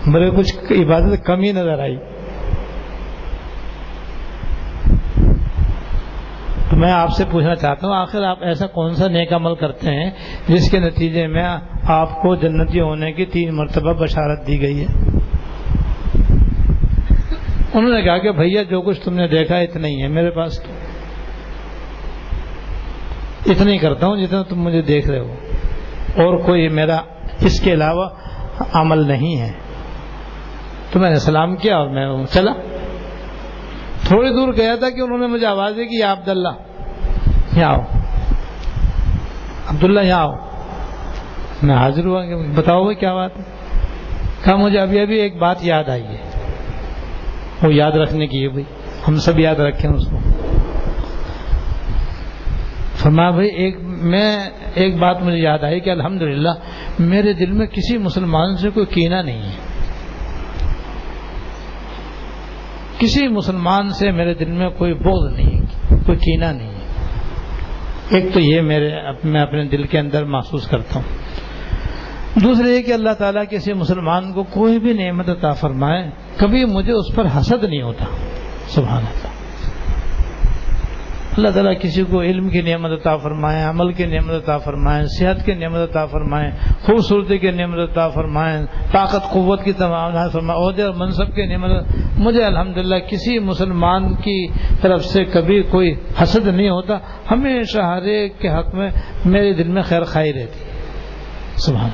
مجھے کچھ عبادت کم ہی نظر آئی۔ تو میں آپ سے پوچھنا چاہتا ہوں، آخر آپ ایسا کون سا نیک عمل کرتے ہیں جس کے نتیجے میں آپ کو جنتی ہونے کی تین مرتبہ بشارت دی گئی ہے؟ انہوں نے کہا کہ بھیا، جو کچھ تم نے دیکھا اتنا ہی ہے میرے پاس تو۔ اتنا ہی کرتا ہوں جتنا تم مجھے دیکھ رہے ہو۔ اور کوئی میرا اس کے علاوہ عمل نہیں ہے۔ تو میں نے سلام کیا اور میں چلا۔ تھوڑی دور گیا تھا کہ انہوں نے مجھے آواز دی کہ یا عبداللہ، یہاں آؤ۔ عبداللہ، یہاں آؤ۔ میں حاضر ہوا کہ بتاؤ بھائی کیا بات ہے؟ کہا مجھے ابھی ابھی ایک بات یاد آئی ہے۔ وہ یاد رکھنے کی ہے بھائی۔ ہم سب یاد رکھیں اس کو۔ فرما بھائی، ایک میں ایک بات مجھے یاد آئی کہ الحمدللہ، میرے دل میں کسی مسلمان سے کوئی کینہ نہیں ہے۔ کسی مسلمان سے میرے دل میں کوئی بغض نہیں ہے، کوئی کینہ نہیں ہے۔ ایک تو یہ میرے میں اپنے دل کے اندر محسوس کرتا ہوں۔ دوسرے یہ کہ اللہ تعالیٰ کسی مسلمان کو کوئی بھی نعمت عطا فرمائے، کبھی مجھے اس پر حسد نہیں ہوتا۔ سبحان اللہ۔ اللہ تعالیٰ کسی کو علم کی نعمت عطا فرمائے، عمل کی نعمت عطا فرمائے، صحت کی نعمت عطا فرمائے، خوبصورتی کی نعمت عطا فرمائے، طاقت، قوت کی تمام عہدے اور منصب کی نعمت مجھے الحمدللہ کسی مسلمان کی طرف سے کبھی کوئی حسد نہیں ہوتا، ہمیشہ ہر ایک کے حق میں میرے دل میں خیر خائی رہتی۔ سبحان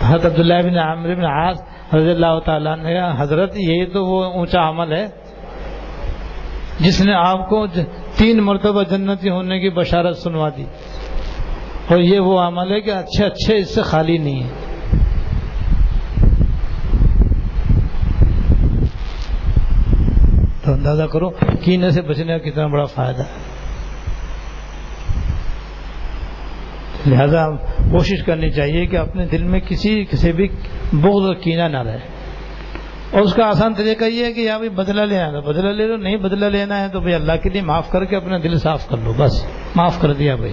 حضرت عبداللہ بن عامر بن عاص رضی اللہ تعالیٰ نے حضرت یہی تو وہ اونچا عمل ہے۔ جس نے آپ کو تین مرتبہ جنتی ہونے کی بشارت سنوا دی۔ اور یہ وہ عمل ہے کہ اچھے اچھے اس سے خالی نہیں ہے۔ تو اندازہ کرو، کینے سے بچنے کا کتنا بڑا فائدہ ہے۔ لہذا کوشش کرنی چاہیے کہ اپنے دل میں کسی کسی بھی بغض اور کینہ نہ رہے۔ اور اس کا آسان طریقہ یہ ہے کہ یہاں بھی بدلہ لینا ہے بدلہ لے لو، نہیں بدلہ لینا ہے تو بھائی اللہ کے لیے معاف کر کے اپنا دل صاف کر لو، بس۔ معاف کر دیا بھائی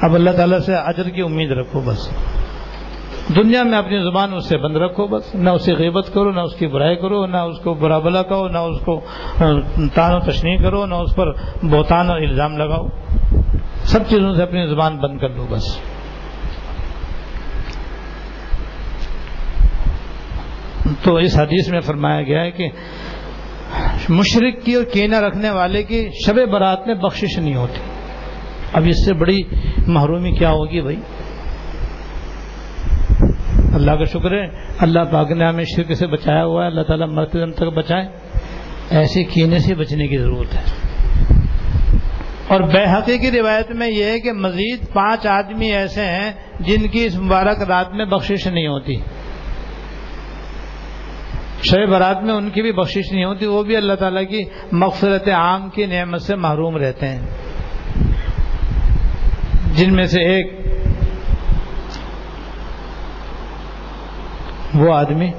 اب اللہ تعالیٰ سے اجر کی امید رکھو، بس۔ دنیا میں اپنی زبان اس سے بند رکھو، بس۔ نہ اسے غیبت کرو، نہ اس کی برائی کرو، نہ اس کو برا بلا کہو، نہ اس کو تان و تشنی کرو، نہ اس پر بہتان اور الزام لگاؤ۔ سب چیزوں سے اپنی زبان بند کر لو، بس۔ تو اس حدیث میں فرمایا گیا ہے کہ مشرق کی اور کینہ رکھنے والے کی شب برات میں بخشش نہیں ہوتی۔ اب اس سے بڑی محرومی کیا ہوگی بھائی؟ اللہ کا شکر ہے، اللہ پاک نے ہمیں شرک سے بچایا ہوا ہے، اللہ تعالیٰ مرتے دم تک بچائے۔ ایسے کینے سے بچنے کی ضرورت ہے۔ اور بےحقی کی روایت میں یہ ہے کہ مزید پانچ آدمی ایسے ہیں جن کی اس مبارک رات میں بخشش نہیں ہوتی۔ شب برات میں ان کی بھی بخشش نہیں ہوتی، وہ بھی اللہ تعالیٰ کی مغفرت عام کی نعمت سے محروم رہتے ہیں۔ جن میں سے ایک وہ آدمی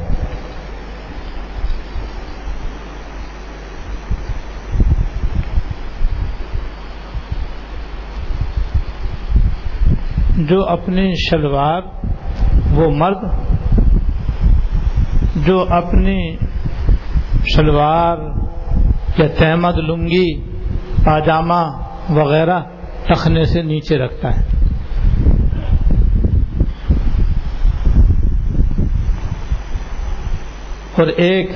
جو اپنی شلوار، وہ مرد جو اپنی شلوار یا تحمد لنگی، پاجامہ وغیرہ ٹخنے سے نیچے رکھتا ہے۔ اور ایک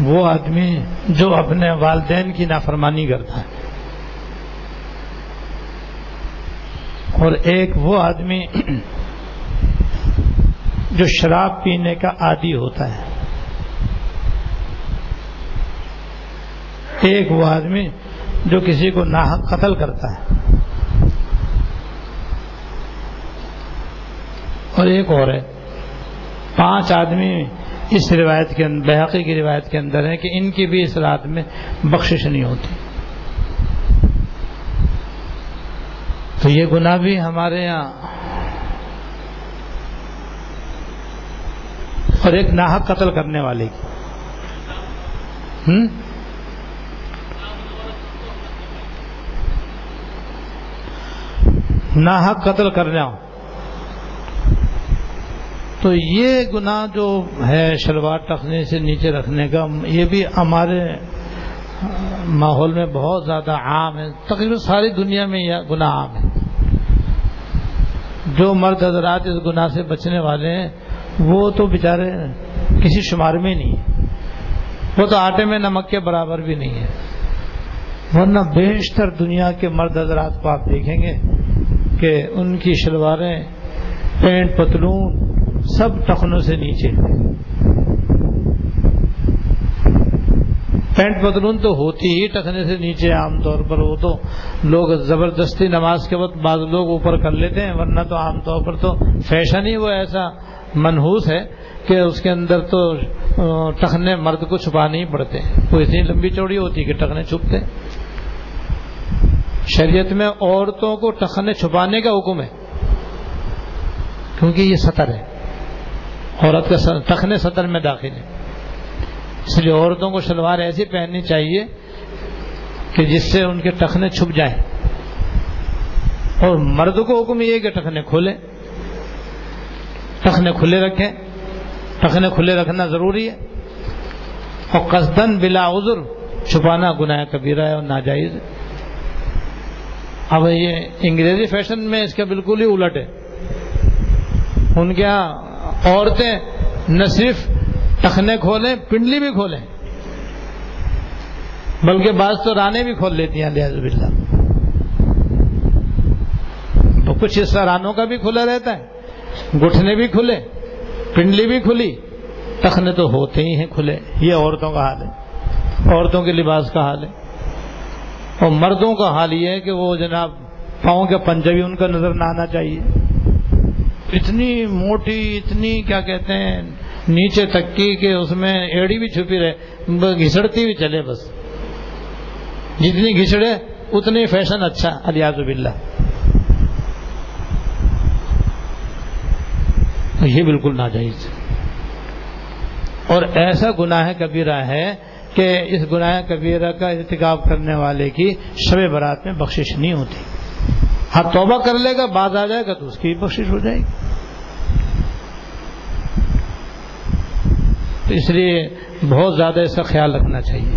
وہ آدمی جو اپنے والدین کی نافرمانی کرتا ہے۔ اور ایک وہ آدمی جو شراب پینے کا عادی ہوتا ہے۔ ایک وہ آدمی جو کسی کو ناحق قتل کرتا ہے۔ اور ایک اور ہے، پانچ آدمی اس روایت کے بحقی کی روایت کے اندر ہیں کہ ان کی بھی اس رات میں بخشش نہیں ہوتی۔ تو یہ گناہ بھی ہمارے یہاں اور ایک ناحق قتل کرنے والے کی۔ ناحق قتل کرنا تو یہ گناہ جو ہے شلوار ٹکنے سے نیچے رکھنے کا، یہ بھی ہمارے ماحول میں بہت زیادہ عام ہے۔ تقریباً ساری دنیا میں یہ گناہ عام ہے۔ جو مرد حضرات اس گناہ سے بچنے والے ہیں وہ تو بےچارے کسی شمار میں نہیں وہ تو آٹے میں نمک کے برابر بھی نہیں ہے۔ ورنہ بیشتر دنیا کے مرد حضرات کو آپ دیکھیں گے کہ ان کی شلواریں، پینٹ پتلون سب ٹخنوں سے نیچے پینٹ پتلون تو ہوتی ہی ٹکنے سے نیچے عام طور پر، وہ تو لوگ زبردستی نماز کے وقت بعض لوگ اوپر کر لیتے ہیں، ورنہ تو عام طور پر تو فیشن ہی وہ ایسا منحوس ہے کہ اس کے اندر تو ٹخنے مرد کو چھپانے ہی پڑتے۔ وہ اتنی لمبی چوڑی ہوتی کہ ٹخنے چھپتے۔ شریعت میں عورتوں کو ٹخنے چھپانے کا حکم ہے، کیونکہ یہ سطر ہے۔ عورت کا ٹخنے سطر میں داخل ہے۔ اس لیے عورتوں کو شلوار ایسی پہننی چاہیے کہ جس سے ان کے ٹخنے چھپ جائیں۔ اور مرد کو حکم یہ کہ ٹخنے کھولے ٹخنے کھلے رکھیں۔ ٹخنے کھلے رکھنا ضروری ہے۔ اور قصدن بلا عذر چھپانا گناہ کبیرہ ہے اور ناجائز ہے۔ اب یہ انگریزی فیشن میں اس کا بالکل ہی الٹ ہے۔ ان کے یہاں عورتیں نہ صرف ٹخنے کھولیں، پنڈلی بھی کھولیں، بلکہ بعض تو رانے بھی کھول لیتی ہیں لہٰذ بلّہ کچھ حصہ رانوں کا بھی کھلا رہتا ہے۔ گٹھنے بھی کھلے پنڈلی بھی کھلی ٹخنے تو ہوتے ہی ہیں کھلے۔ یہ عورتوں کا حال ہے۔ عورتوں کے لباس کا حال ہے۔ اور مردوں کا حال یہ ہے کہ وہ جناب پاؤں کے پنجہ بھی ان کا نظر نہ آنا چاہیے۔ اتنی موٹی اتنی کیا کہتے ہیں نیچے تک کی کہ اس میں ایڑی بھی چھپی رہے گھسڑتی بھی چلے بس۔ جتنی گھسڑے اتنی فیشن اچھا الیاز باللہ یہ بالکل ناجائز اور ایسا گناہ کبیرہ ہے کہ اس گناہ کبیرہ کا ارتکاب کرنے والے کی شب برات میں بخشش نہیں ہوتی۔ ہاں توبہ کر لے گا، بعد آ جائے گا تو اس کی بخشش ہو جائے گی۔ تو اس لیے بہت زیادہ اس کا خیال رکھنا چاہیے۔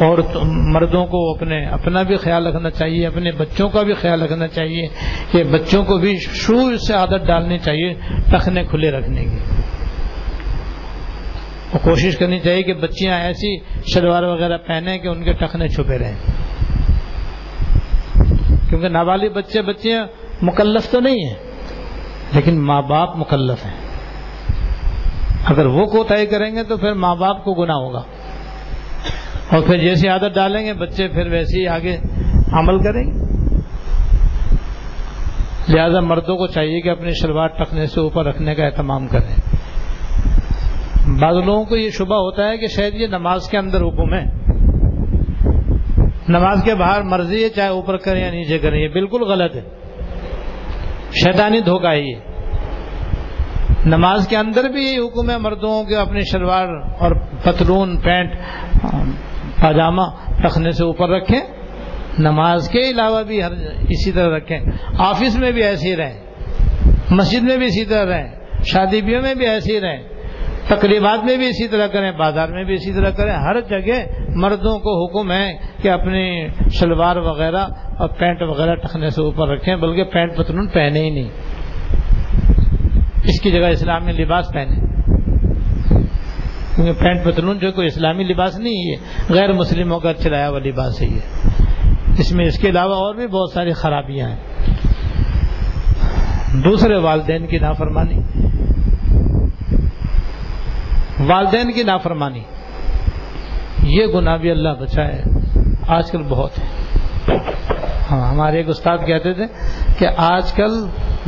اور مردوں کو اپنے اپنا بھی خیال رکھنا چاہیے، اپنے بچوں کا بھی خیال رکھنا چاہیے کہ بچوں کو بھی شروع سے عادت ڈالنی چاہیے ٹخنے کھلے رکھنے کی۔ اور کوشش کرنی چاہیے کہ بچیاں ایسی شلوار وغیرہ پہنے کہ ان کے ٹخنے چھپے رہیں۔ کیونکہ نابالغ بچے، بچیاں مکلف تو نہیں ہیں، لیکن ماں باپ مکلف ہیں۔ اگر وہ کوتاہی کریں گے تو پھر ماں باپ کو گنا ہوگا۔ اور پھر جیسی عادت ڈالیں گے، بچے پھر ویسے ہی آگے عمل کریں گے۔ لہذا مردوں کو چاہیے کہ اپنی شلوار ٹکنے سے اوپر رکھنے کا اہتمام کریں۔ بعض لوگوں کو یہ شبہ ہوتا ہے کہ شاید یہ نماز کے اندر حکم ہے۔ نماز کے باہر مرضی ہے، چاہے اوپر کریں یا نیچے کریں، یہ بالکل غلط ہے۔ شیطانی دھوکہ ہے۔ یہ نماز کے اندر بھی یہی حکم ہے، مردوں کے اپنی شلوار اور پتلون، پینٹ پاجامہ رکھنے سے اوپر رکھیں، نماز کے علاوہ بھی ہر اسی طرح رکھیں۔ آفس میں بھی ایسے ہی رہیں، مسجد میں بھی اسی طرح رہیں، شادی بیوں میں بھی ایسے ہی رہیں، تقریبات میں بھی اسی طرح کریں، بازار میں بھی اسی طرح کریں۔ ہر جگہ مردوں کو حکم ہے کہ اپنی شلوار وغیرہ اور پینٹ وغیرہ ٹکنے سے اوپر رکھیں، بلکہ پینٹ پتلون پہنے ہی نہیں۔ اس کی جگہ اسلامی لباس پہنے۔ پینٹ پتلون جو کوئی اسلامی لباس نہیں ہے، غیر مسلموں کا چلایا ہوا لباس ہے یہ۔ اس میں اس کے علاوہ اور بھی بہت ساری خرابیاں ہیں۔ دوسرے والدین کی نافرمانی۔ والدین کی نافرمانی۔ یہ گناہ بھی اللہ بچائے آج کل بہت ہے۔ ہاں ہمارے ایک استاد کہتے تھے کہ آج کل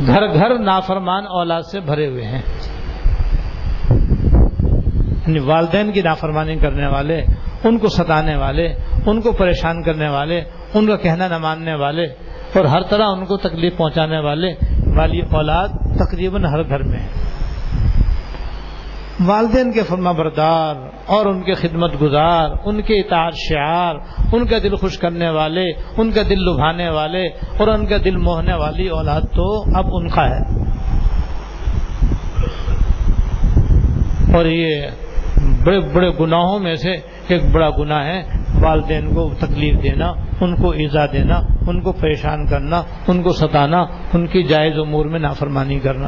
گھر گھر نافرمان اولاد سے بھرے ہوئے ہیں۔ یعنی والدین کی نافرمانی کرنے والے، ان کو ستانے والے، ان کو پریشان کرنے والے، ان کا کہنا نہ ماننے والے اور ہر طرح ان کو تکلیف پہنچانے والے، والی اولاد تقریباً ہر گھر میں ہے۔ والدین کے فرما بردار اور ان کے خدمت گزار، ان کے اطاعت شعار، ان کا دل خوش کرنے والے، ان کا دل لبھانے والے اور ان کا دل موہنے والی اولاد تو اب ان کا ہے۔ اور یہ بڑے بڑے گناہوں میں سے ایک بڑا گناہ ہے۔ والدین کو تکلیف دینا، ان کو ایزا دینا، ان کو پریشان کرنا، ان کو ستانا، ان کی جائز امور میں نافرمانی کرنا۔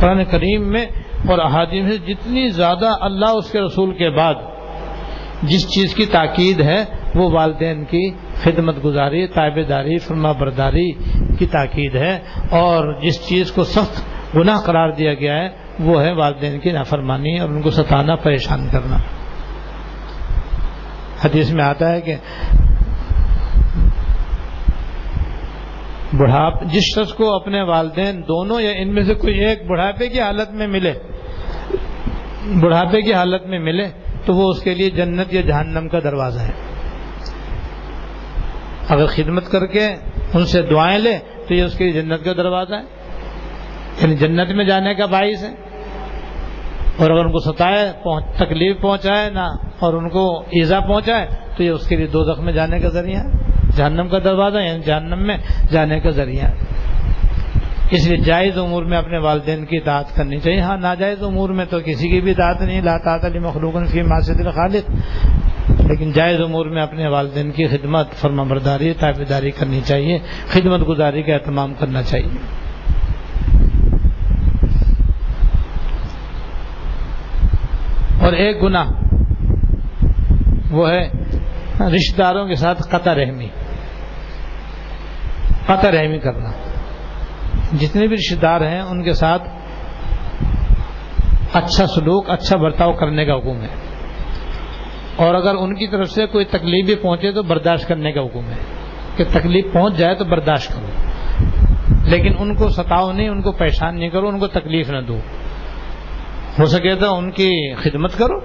قرآن کریم میں اور احادیث میں جتنی زیادہ اللہ اس کے رسول کے بعد جس چیز کی تاکید ہے، وہ والدین کی خدمت گزاری، تابے داری، فرما برداری کی تاکید ہے۔ اور جس چیز کو سخت گناہ قرار دیا گیا ہے وہ ہے والدین کی نافرمانی اور ان کو ستانا، پریشان کرنا۔ حدیث میں آتا ہے کہ بڑھاپ، جس شخص کو اپنے والدین دونوں یا ان میں سے کوئی ایک بڑھاپے کی حالت میں ملے، بڑھاپے کی حالت میں ملے، تو وہ اس کے لیے جنت یا جہنم کا دروازہ ہے۔ اگر خدمت کر کے ان سے دعائیں لے، تو یہ اس کے لیے جنت کا دروازہ ہے۔ یعنی جنت میں جانے کا باعث ہے۔ اور اگر ان کو ستائے تکلیف پہنچائے نہ، اور ان کو ایزا پہنچائے، تو یہ اس کے لیے دو زخم میں جانے کا ذریعہ ہے۔ جہنم کا دروازہ یعنی جہنم میں جانے کا ذریعہ ہے۔ اس لیے جائز امور میں اپنے والدین کی اطاعت کرنی چاہیے۔ ہاں ناجائز امور میں تو کسی کی بھی اطاعت نہیں۔ لاطاط علی مخلوق فی ماسد الخالد۔ لیکن جائز امور میں اپنے والدین کی خدمت، فرما برداری تابے داری کرنی چاہیے۔ خدمت گزاری کا اہتمام کرنا چاہیے۔ اور ایک گنا وہ ہے رشتے داروں کے ساتھ قطع رحمی۔ قطع رحمی کرنا۔ جتنے بھی رشتے دار ہیں، ان کے ساتھ اچھا سلوک اچھا برتاؤ کرنے کا حکم ہے۔ اور اگر ان کی طرف سے کوئی تکلیف بھی پہنچے تو برداشت کرنے کا حکم ہے۔ کہ تکلیف پہنچ جائے تو برداشت کرو۔ لیکن ان کو ستاؤ نہیں، ان کو پریشان نہیں کرو، ان کو تکلیف نہ دو۔ ہو سکے تو ان کی خدمت کرو،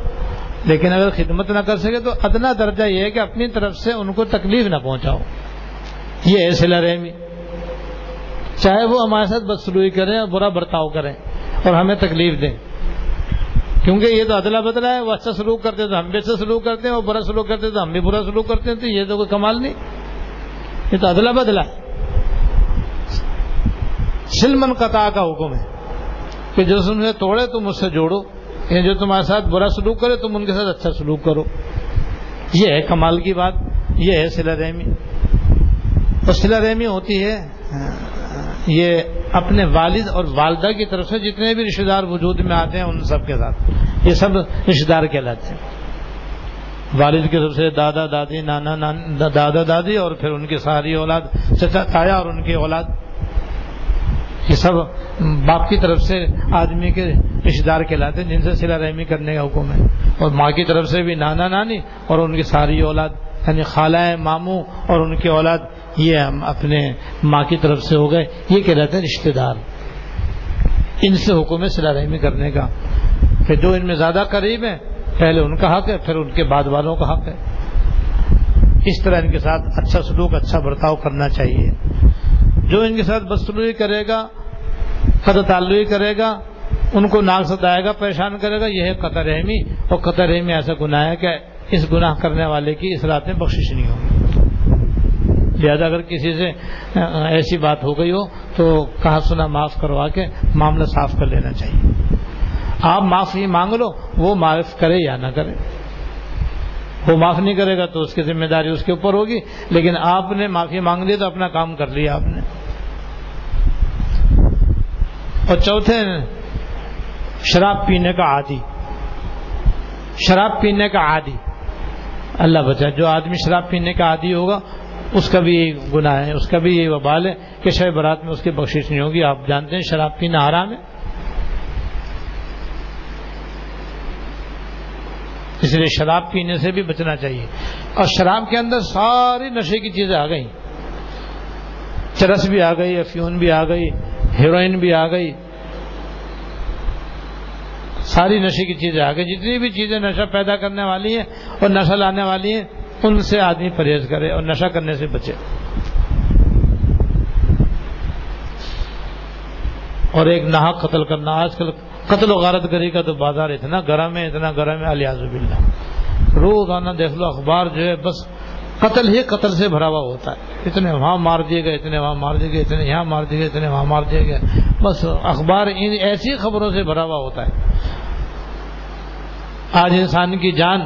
لیکن اگر خدمت نہ کر سکے تو ادنا درجہ یہ ہے کہ اپنی طرف سے ان کو تکلیف نہ پہنچاؤ۔ یہ ایسے لڑے چاہے وہ ہمارے ساتھ بدسلوئی کریں اور برا برتاؤ کریں اور ہمیں تکلیف دیں۔ کیونکہ یہ تو ادلا بدلا ہے، وہ اچھا سلوک کرتے تو ہم بھی اچھا سلوک کرتے ہیں اور برا سلوک کرتے تو ہم بھی برا سلوک کرتے ہیں، تو یہ تو کوئی کمال نہیں۔ یہ تو ادلا بدلا ہے۔ سلمن قطع کا حکم ہے۔ کہ جو تم سے توڑے تم مجھ سے جوڑو۔ یہ جو تمہارے ساتھ برا سلوک کرے تم ان کے ساتھ اچھا سلوک کرو۔ یہ ہے کمال کی بات۔ یہ ہے سلا رحمی۔ اور سلا رحمی ہوتی ہے، یہ اپنے والد اور والدہ کی طرف سے جتنے بھی رشتے دار وجود میں آتے ہیں، ان سب کے ساتھ۔ یہ سب رشتے دار کہلاتے ہیں۔ والد کی طرف سے دادا دادی، نانا نان دادا دادی اور پھر ان کی ساری اولاد، چچا، تایا اور ان کی اولاد۔ یہ سب باپ کی طرف سے آدمی کے رشتے دار کہلاتے ہیں، جن سے سلا رحمی کرنے کا حکم ہے۔ اور ماں کی طرف سے بھی نانا نانی اور ان کی ساری اولاد یعنی خالہ ماموں اور ان کی اولاد، یہ ہم اپنے ماں کی طرف سے ہو گئے۔ یہ کہلاتے ہیں رشتے دار۔ ان سے حکم ہے سلا رحمی کرنے کا۔ پھر جو ان میں زیادہ قریب ہیں، پہلے ان کا حق ہے، پھر ان کے بعد والوں کا حق ہے۔ اس طرح ان کے ساتھ اچھا سلوک اچھا برتاؤ کرنا چاہیے۔ جو ان کے ساتھ بدسلوئی کرے گا، قطع تعلقی کرے گا، ان کو ناک ستائے گا، پریشان کرے گا، یہ ہے قطر رحمی۔ اور قطر رحمی ایسا گناہ ہے کہ اس گناہ کرنے والے کی اس رات میں بخشش نہیں ہوگی۔ لہذا اگر کسی سے ایسی بات ہو گئی ہو، تو کہا سنا معاف کروا کے معاملہ صاف کر لینا چاہیے۔ آپ معافی مانگ لو، وہ معاف کرے یا نہ کرے۔ وہ معاف نہیں کرے گا تو اس کی ذمہ داری اس کے اوپر ہوگی، لیکن آپ نے معافی مانگ لی تو اپنا کام کر لیا آپ نے۔ اور چوتھے شراب پینے کا عادی۔ شراب پینے کا عادی۔ اللہ بچا جو آدمی شراب پینے کا عادی ہوگا، اس کا بھی یہ گناہ ہے، اس کا بھی یہ وبال ہے کہ شہ برات میں اس کی بخشش نہیں ہوگی۔ آپ جانتے ہیں شراب پینا حرام ہے؟ اس لیے شراب پینے سے بھی بچنا چاہیے۔ اور شراب کے اندر ساری نشے کی چیزیں آ گئی چرس بھی آ گئی، افیون بھی آ گئی۔ ہیروئن بھی آ گئی۔ ساری نشے کی چیزیں آ گئی۔ جتنی بھی چیزیں نشہ پیدا کرنے والی ہیں اور نشہ لانے والی ہیں، ان سے آدمی پرہیز کرے اور نشہ کرنے سے بچے۔ اور ایک نہا قتل کرنا، آج کل قتل و غارت گری کا تو بازار اتنا گرم ہے، اتنا گرم ہے الیاز بلّہ روزانہ دیکھ لو، اخبار جو ہے، بس قتل ہی قتل سے بھرا ہوا ہوتا ہے۔ اتنے وہاں مار دیے گئے، اتنے وہاں مار دیے گئے، اتنے یہاں مار دیے گئے، اتنے وہاں مار دیے گئے۔ بس اخبار ان ایسی خبروں سے بھرا ہوا ہوتا ہے۔ آج انسان کی جان،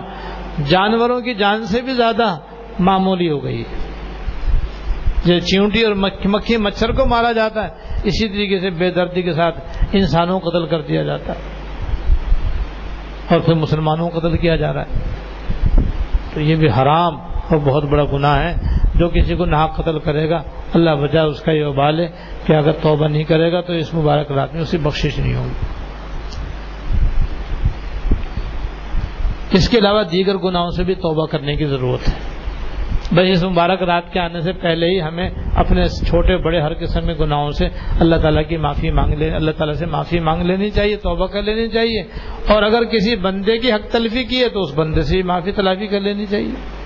جانوروں کی جان سے بھی زیادہ معمولی ہو گئی ہے۔ جو چیونٹی اور مکھی، مچھر کو مارا جاتا ہے۔ اسی طریقے سے بے دردی کے ساتھ انسانوں کو قتل کر دیا جاتا ہے۔ اور پھر مسلمانوں کو قتل کیا جا رہا ہے۔ تو یہ بھی حرام۔ اور بہت بڑا گناہ ہے۔ جو کسی کو ناک قتل کرے گا، اللہ بجائے اس کا یہ ابال ہے کہ اگر توبہ نہیں کرے گا تو اس مبارک رات میں اسے بخشش نہیں ہوگی۔ اس کے علاوہ دیگر گناہوں سے بھی توبہ کرنے کی ضرورت ہے۔ بس اس مبارک رات کے آنے سے پہلے ہی ہمیں اپنے چھوٹے بڑے ہر قسم کے گناہوں سے اللہ تعالیٰ کی معافی مانگ لے، اللہ تعالیٰ سے معافی مانگ لینی چاہیے، توبہ کر لینی چاہیے۔ اور اگر کسی بندے کی حق تلفی کی ہے تو اس بندے سے معافی تلافی کر لینی چاہیے۔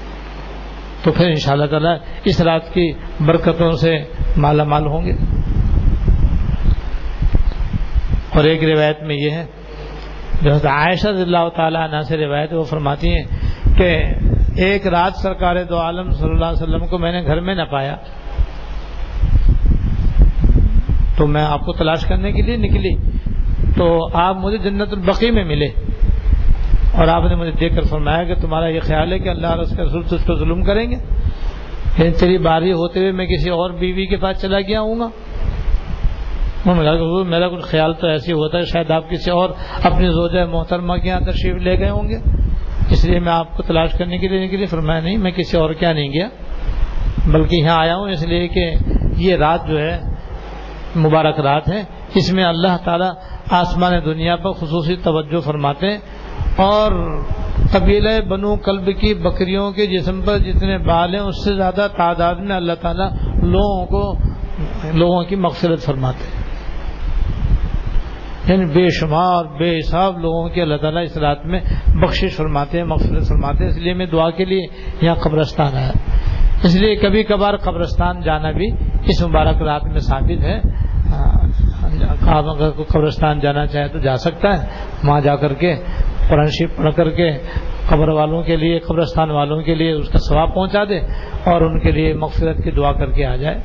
تو پھر ان شاء اللہ تعالیٰ اس رات کی برکتوں سے مالا مال ہوں گے۔ اور ایک روایت میں یہ ہے، جو عائشہ اللہ تعالیٰ عنہ سے روایت وہ فرماتی ہیں کہ ایک رات سرکار دو عالم صلی اللہ علیہ وسلم کو میں نے گھر میں نہ پایا، تو میں آپ کو تلاش کرنے کے لیے نکلی۔ تو آپ مجھے جنت البقی میں ملے۔ اور آپ نے مجھے دیکھ کر فرمایا کہ تمہارا یہ خیال ہے کہ اللہ اور اس کے رسول اس پہ ظلم کریں گے؟ لیکن تیری باری ہوتے ہوئے میں کسی اور بیوی کے پاس چلا گیا ہوں گا؟ میرا کچھ خیال تو ایسے ہوتا ہے، شاید آپ کسی اور اپنی زوجہ محترمہ کے یہاں تشریف لے گئے ہوں گے۔ اس لیے میں آپ کو تلاش کرنے کے لیے نکلی فرمایا نہیں، میں کسی اور کیا نہیں گیا، بلکہ یہاں آیا ہوں، اس لیے کہ یہ رات جو ہے، مبارک رات ہے۔ اس میں اللہ تعالی آسمان دنیا پر خصوصی توجہ فرماتے ہیں۔ اور قبیلہ بنو قلب کی بکریوں کے جسم پر جتنے بال ہیں، اس سے زیادہ تعداد میں اللہ تعالیٰ لوگوں کو، لوگوں کی مقصرت فرماتے ہیں۔ یعنی بے شمار، بے حساب لوگوں کے اللہ تعالیٰ اس رات میں بخشش فرماتے ہیں مقصد فرماتے ہیں۔ اس لیے میں دعا کے لیے یہاں قبرستان آیا۔ اس لیے کبھی کبھار قبرستان جانا بھی اس مبارک رات میں ثابت ہے۔ آپ اگر قبرستان جانا چاہے تو جا سکتا ہے۔ وہاں جا کر کے قرآن شریف پڑھ کر کے قبر والوں کے لیے، قبرستان والوں کے لیے اس کا ثواب پہنچا دے اور ان کے لیے مقصد کی دعا کر کے آ جائے۔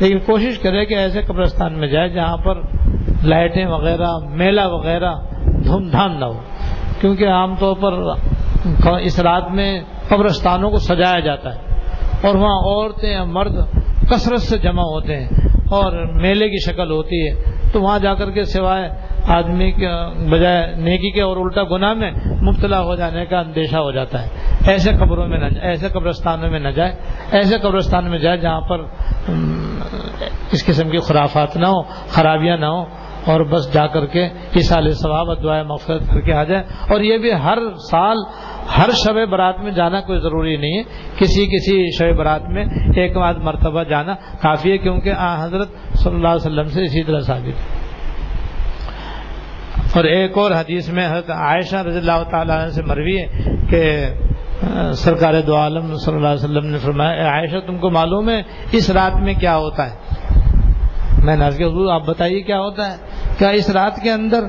لیکن کوشش کرے کہ ایسے قبرستان میں جائے جہاں پر لائٹیں وغیرہ، میلہ وغیرہ دھوم دھام نہ ہو۔ کیونکہ عام طور پر اس رات میں قبرستانوں کو سجایا جاتا ہے اور وہاں عورتیں، مرد کثرت سے جمع ہوتے ہیں اور میلے کی شکل ہوتی ہے۔ تو وہاں جا کر کے سوائے آدمی کے بجائے نیکی کے اور الٹا گناہ میں مبتلا ہو جانے کا اندیشہ ہو جاتا ہے۔ ایسے قبروں میں نہ ایسے قبرستانوں میں نہ جائے، ایسے قبرستان میں جائے جہاں پر اس قسم کی خرافات نہ ہو خرابیاں نہ ہوں، اور بس جا کر کے اس سال ثواب دعائیں مغفرت کر کے آ جائیں اور یہ بھی ہر سال، ہر شب برات میں جانا کوئی ضروری نہیں ہے۔ کسی کسی شب برات میں ایک آدھ مرتبہ جانا کافی ہے، کیونکہ آ، حضرت صلی اللہ علیہ وسلم سے اسی طرح ثابت ہے۔ اور ایک اور حدیث میں حضرت عائشہ رضی اللہ تعالیٰ عنہ سے مروی ہے کہ سرکار دو عالم صلی اللہ علیہ وسلم نے فرمایا عائشہ، تم کو معلوم ہے اس رات میں کیا ہوتا ہے؟ میں ناز کے حضور، آپ بتائیے کیا ہوتا ہے؟ کیا اس رات کے اندر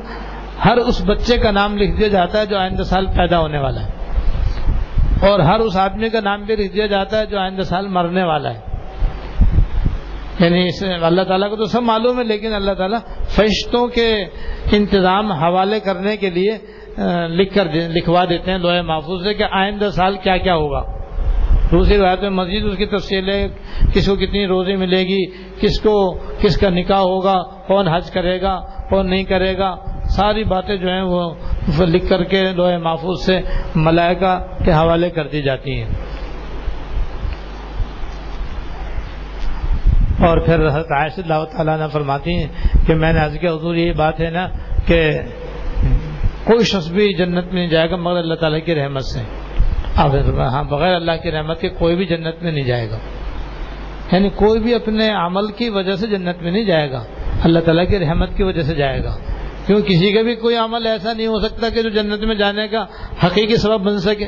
ہر اس بچے کا نام لکھ دیا جاتا ہے جو آئندہ سال پیدا ہونے والا ہے؟ اور ہر اس آدمی کا نام بھی لکھ دیا جاتا ہے جو آئندہ سال مرنے والا ہے؟ یعنی اس اللہ تعالیٰ کو تو سب معلوم ہے، لیکن اللہ تعالیٰ فرشتوں کے انتظام حوالے کرنے کے لیے لکھ کر لکھوا دیتے ہیں لوہے محفوظ سے کہ آئندہ سال کیا کیا ہوگا۔ دوسری روایت میں مزید اس کی تفصیل ہے، کس کو کتنی روزی ملے گی، کس کو کس کا نکاح ہوگا، کون حج کرے گا، کون نہیں کرے گا۔ ساری باتیں جو ہیں وہ لکھ کر کے لوہے محفوظ سے ملائکہ کے حوالے کر دی جاتی ہیں۔ اور پھر حضرت عائشہ اللہ تعالیٰ نے فرماتی ہیں کہ میں نے آج کے حضور یہ بات ہے نا کہ کوئی شخص بھی جنت میں نہیں جائے گا مگر اللہ تعالیٰ کی رحمت سے۔ ہاں بغیر اللہ کی رحمت کے کوئی بھی جنت میں نہیں جائے گا۔ یعنی کوئی بھی اپنے عمل کی وجہ سے جنت میں نہیں جائے گا۔ اللہ تعالیٰ کی رحمت کی وجہ سے جائے گا۔ کیوں؟ کسی کا بھی کوئی عمل ایسا نہیں ہو سکتا کہ جو جنت میں جانے کا حقیقی سبب بن سکے۔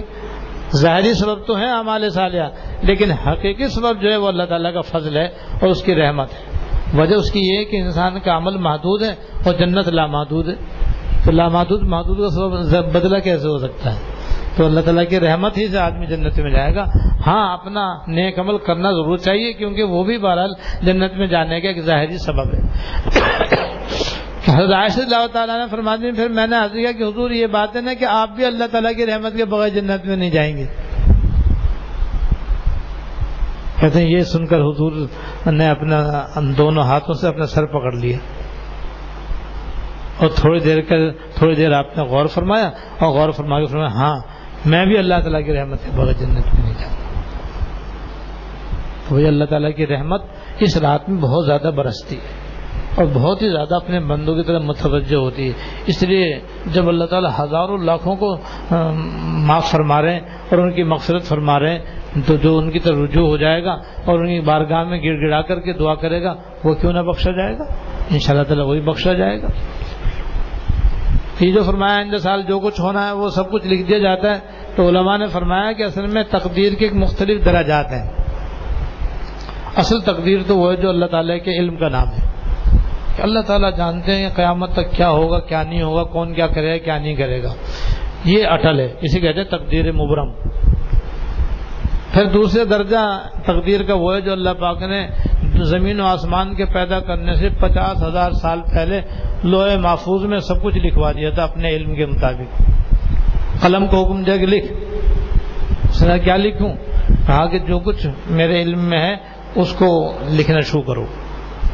ظاہری سبب تو ہے امال سالیہ لیکن حقیقی سبب جو ہے وہ اللہ تعالیٰ کا فضل ہے اور اس کی رحمت ہے۔ وجہ اس کی یہ ہے کہ انسان کا عمل محدود ہے اور جنت لامحدود ہے۔ تو لامحدود، محدود کا سبب بدلہ کیسے ہو سکتا ہے؟ تو اللہ تعالیٰ کی رحمت ہی سے آدمی جنت میں جائے گا۔ ہاں اپنا نیک عمل کرنا ضرور چاہیے، کیونکہ وہ بھی بہرحال جنت میں جانے کا ایک ظاہری سبب ہے۔ حضرت عائشہ اللہ تعالیٰ نے فرما دی پھر میں نے حضرت کیا کہ حضور، یہ بات ہے نا کہ آپ بھی اللہ تعالیٰ کی رحمت کے بغیر جنت میں نہیں جائیں گے۔ کہتے ہیں، یہ سن کر حضور نے اپنا دونوں ہاتھوں سے اپنا سر پکڑ لیا۔ اور تھوڑی دیر کا تھوڑی دیر آپ نے غور فرمایا، اور غور فرما کے فرمایا ہاں میں بھی اللہ تعالیٰ کی رحمت کے بغیر جنت میں نہیں جاؤں۔ تو وہی اللہ تعالیٰ کی رحمت اس رات میں بہت زیادہ برستی ہے۔ اور بہت ہی زیادہ اپنے بندوں کی طرف متوجہ ہوتی ہے۔ اس لیے جب اللہ تعالیٰ ہزاروں لاکھوں کو معاف فرما رہے ہیں اور ان کی مقصرت فرما رہے ہیں، تو جو ان کی طرف رجوع ہو جائے گا اور ان کی بارگاہ میں گڑ گڑا کر کے دعا کرے گا، وہ کیوں نہ بخشا جائے گا؟ ان شاء اللہ تعالیٰ وہی بخشا جائے گا۔ یہ جو فرمایا آئندہ سال جو کچھ ہونا ہے، وہ سب کچھ لکھ دیا جاتا ہے۔ تو علماء نے فرمایا کہ اصل میں تقدیر کے مختلف دراجات ہیں۔ اصل تقدیر تو وہ ہے جو اللہ تعالیٰ کے علم کا نام ہے۔ کہ اللہ تعالیٰ جانتے ہیں قیامت تک کیا ہوگا، کیا نہیں ہوگا، کون کیا کرے گا، کیا نہیں کرے گا۔ یہ اٹل ہے، اسی کہتے ہیں تقدیر مبرم پھر دوسرے درجہ تقدیر کا وہ ہے جو اللہ پاک نے زمین و آسمان کے پیدا کرنے سے پچاس ہزار سال پہلے لوہے محفوظ میں سب کچھ لکھوا دیا تھا اپنے علم کے مطابق۔ قلم کو حکم دیا کہ لکھ۔ اس نے کیا لکھوں؟ کہا کہ جو کچھ میرے علم میں ہے، اس کو لکھنا شروع کرو۔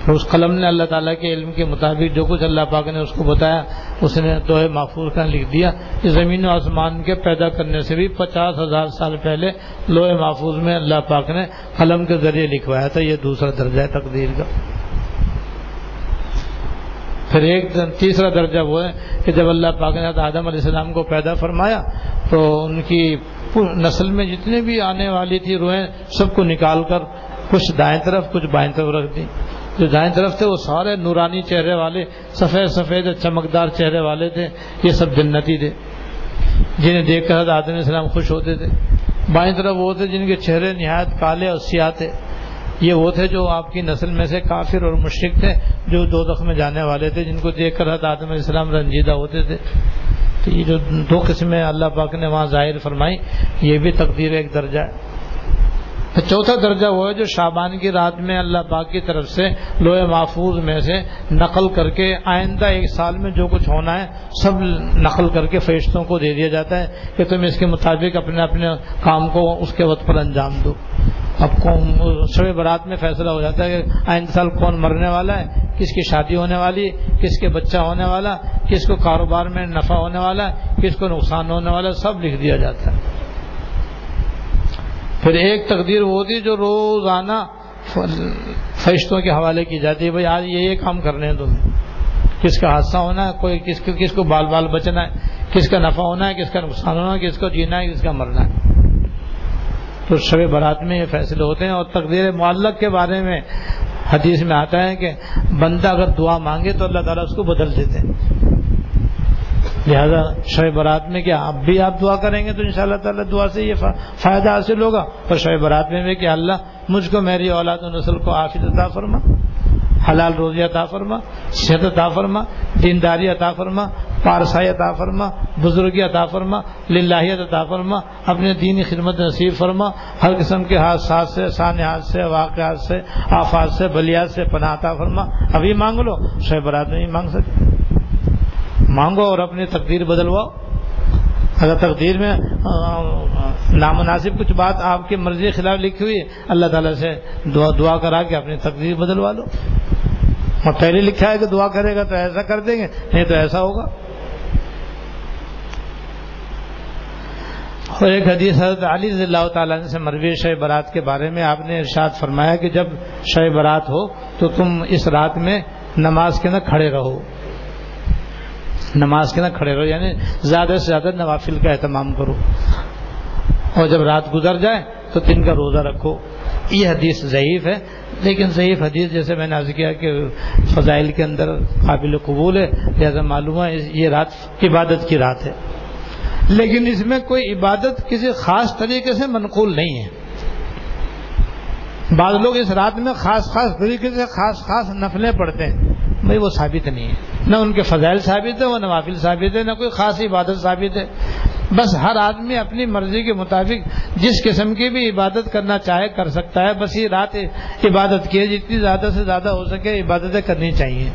اس قلم نے اللہ تعالیٰ کے علم کے مطابق جو کچھ اللہ پاک نے اس کو بتایا، اس نے تو محفوظ کا لکھ دیا۔ کہ زمین و آسمان کے پیدا کرنے سے بھی پچاس ہزار سال پہلے لوہے محفوظ میں اللہ پاک نے قلم کے ذریعے لکھوایا تھا۔ یہ دوسرا درجہ ہے تقدیر کا۔ پھر ایک تیسرا درجہ وہ ہے کہ جب اللہ پاک نے آدم علیہ السلام کو پیدا فرمایا، تو ان کی نسل میں جتنے بھی آنے والی تھی روحیں، سب کو نکال کر کچھ دائیں طرف، کچھ بائیں طرف رکھ دی۔ جو دائیں طرف تھے وہ سارے نورانی چہرے والے، سفید سفید چمکدار چہرے والے تھے، یہ سب جنتی تھے، جنہیں دیکھ کر آدم السلام خوش ہوتے تھے۔ بائیں طرف وہ تھے جن کے چہرے نہایت کالے اور سیاہ تھے۔ یہ وہ تھے جو آپ کی نسل میں سے کافر اور مشرق تھے، جو دو دخ میں جانے والے تھے، جن کو دیکھ کر آدم علیہ السلام رنجیدہ ہوتے تھے۔ تو یہ جو دو قسمیں اللہ پاک نے وہاں ظاہر فرمائی، یہ بھی تقدیر ایک درجہ ہے۔ چوتھا درجہ وہ ہے جو شابان کی رات میں اللہ پاک کی طرف سے لوہے محفوظ میں سے نقل کر کے آئندہ ایک سال میں جو کچھ ہونا ہے، سب نقل کر کے فرشتوں کو دے دیا جاتا ہے کہ تم اس کے مطابق اپنے اپنے کام کو اس کے وقت پر انجام دو۔ اب شب برات میں فیصلہ ہو جاتا ہے کہ آئندہ سال کون مرنے والا ہے؟ کس کی شادی ہونے والی؟ کس کے بچہ ہونے والا؟ کس کو کاروبار میں نفع ہونے والا؟ کس کو نقصان ہونے والا؟ سب لکھ دیا جاتا ہے۔ پھر ایک تقدیر وہ ہوتی جو روزانہ فرشتوں کے حوالے کی جاتی ہے، بھائی آج یہ یہ کام کرنے ہیں تمہیں کس کا حادثہ ہونا ہے، کوئی کس کو کس کو بال بال بچنا ہے، کس کا نفع ہونا ہے، کس کا نقصان ہونا ہے، کس کو جینا ہے، کس کا مرنا ہے۔ تو شب برات میں یہ فیصلے ہوتے ہیں اور تقدیر معلق کے بارے میں حدیث میں آتا ہے کہ بندہ اگر دعا مانگے تو اللہ تعالیٰ اس کو بدل دیتے ہیں۔ لہذا شب برات میں کیا اب بھی آپ دعا کریں گے تو ان شاء اللہ تعالیٰ دعا سے یہ فائدہ حاصل ہوگا اور شب برات میں بھی کہ اللہ مجھ کو میری اولاد و نسل کو آفت عطا فرما، حلال روزی عطا فرما، صحت عطا فرما، دینداری عطا فرما، پارسائی عطا فرما، بزرگی عطا فرما، للہیت عطا فرما اپنے دینی خدمت نصیب فرما، ہر قسم کے حادثات سے سانحات سے واقعات سے آفات سے، بلیات سے پناہ عطا فرما۔ ابھی مانگ لو شہ برات میں ہی مانگ سکتے مانگو اور اپنی تقدیر بدلواؤ۔ اگر تقدیر میں نامناسب کچھ بات آپ کی مرضی کے خلاف لکھی ہوئی اللہ تعالیٰ سے دعا دعا کرا کے اپنی تقدیر بدلوا لو اور پہلے لکھا ہے کہ دعا کرے گا تو ایسا کر دیں گے، نہیں تو ایسا ہوگا۔ اور ایک حدیث حضرت علی رضی اللہ تعالیٰ سے مروی شہ برات کے بارے میں آپ نے ارشاد فرمایا کہ جب شہ برات ہو تو تم اس رات میں نماز کے اندر کھڑے رہو۔ نماز کے نہ کھڑے رہو یعنی زیادہ سے زیادہ نوافل کا اہتمام کرو۔ اور جب رات گزر جائے تو دن کا روزہ رکھو۔ یہ حدیث ضعیف ہے، لیکن ضعیف حدیث جیسے میں نے عرض کیا کہ فضائل کے اندر قابل قبول ہے، لہذا معلوم ہے یہ رات عبادت کی رات ہے۔ لیکن اس میں کوئی عبادت کسی خاص طریقے سے منقول نہیں ہے۔ بعض لوگ اس رات میں خاص خاص طریقے سے خاص خاص نفلیں پڑھتے ہیں۔ بھائی وہ ثابت نہیں ہے۔ نہ ان کے فضائل ثابت ہے وہ نوافل ثابت ہے نہ کوئی خاص عبادت ثابت ہے۔ بس ہر آدمی اپنی مرضی کے مطابق جس قسم کی بھی عبادت کرنا چاہے کر سکتا ہے۔ بس یہ رات عبادت کی ہے، جتنی زیادہ سے زیادہ ہو سکے عبادتیں کرنی چاہیے۔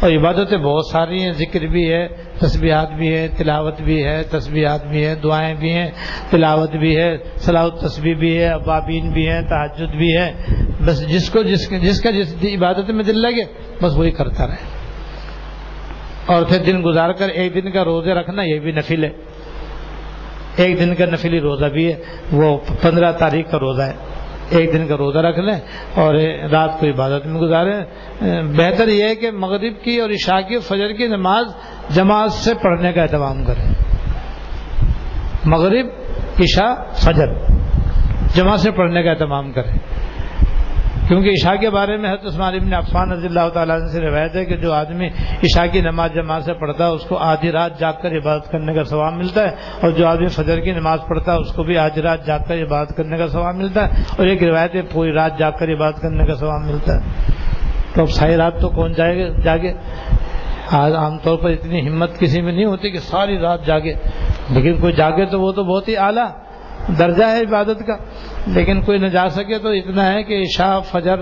اور عبادتیں بہت ساری ہیں، ذکر بھی ہے، تسبیحات بھی ہے تلاوت بھی ہے، تسبیحات بھی ہے دعائیں بھی ہیں، تلاوت بھی ہے صلاح تسبیح بھی ہے، ابابین بھی ہے تحجد بھی ہے بس جس کو جس جس کا جس عبادت میں دل لگے بس وہی کرتا رہے۔ اور پھر دن گزار کر ایک دن کا روزے رکھنا یہ بھی نفل ہے۔ ایک دن کا نفلی روزہ بھی ہے۔ وہ پندرہ تاریخ کا روزہ ہے۔ ایک دن کا روزہ رکھ لیں اور رات کو عبادت میں گزاریں۔ بہتر یہ ہے کہ مغرب کی اور عشاء کی اور فجر کی نماز جماعت سے پڑھنے کا اہتمام کریں۔ مغرب، عشاء، فجر جماعت سے پڑھنے کا اہتمام کریں۔ کیونکہ عشاء کے بارے میں حضرت عثمان ابن عفان رضی اللہ تعالیٰ سے روایت ہے کہ جو آدمی عشاء کی نماز جماعت سے پڑھتا ہے، اس کو آدھی رات جاگ کر عبادت کرنے کا ثواب ملتا ہے، اور جو آدمی فجر کی نماز پڑھتا ہے، اس کو بھی آدھی رات جاگ کر عبادت کرنے کا ثواب ملتا ہے، اور ایک روایت ہے، پوری رات جاگ کر عبادت کرنے کا ثواب ملتا ہے۔ تو اب ساری رات تو کون جائے گا؟ جاگے۔ آج عام طور پر اتنی ہمت کسی میں نہیں ہوتی کہ ساری رات جاگے، لیکن کوئی جاگے تو وہ تو بہت ہی اعلیٰ۔ درجہ ہے عبادت کا، لیکن کوئی نہ جا سکے تو اتنا ہے کہ عشاء، فجر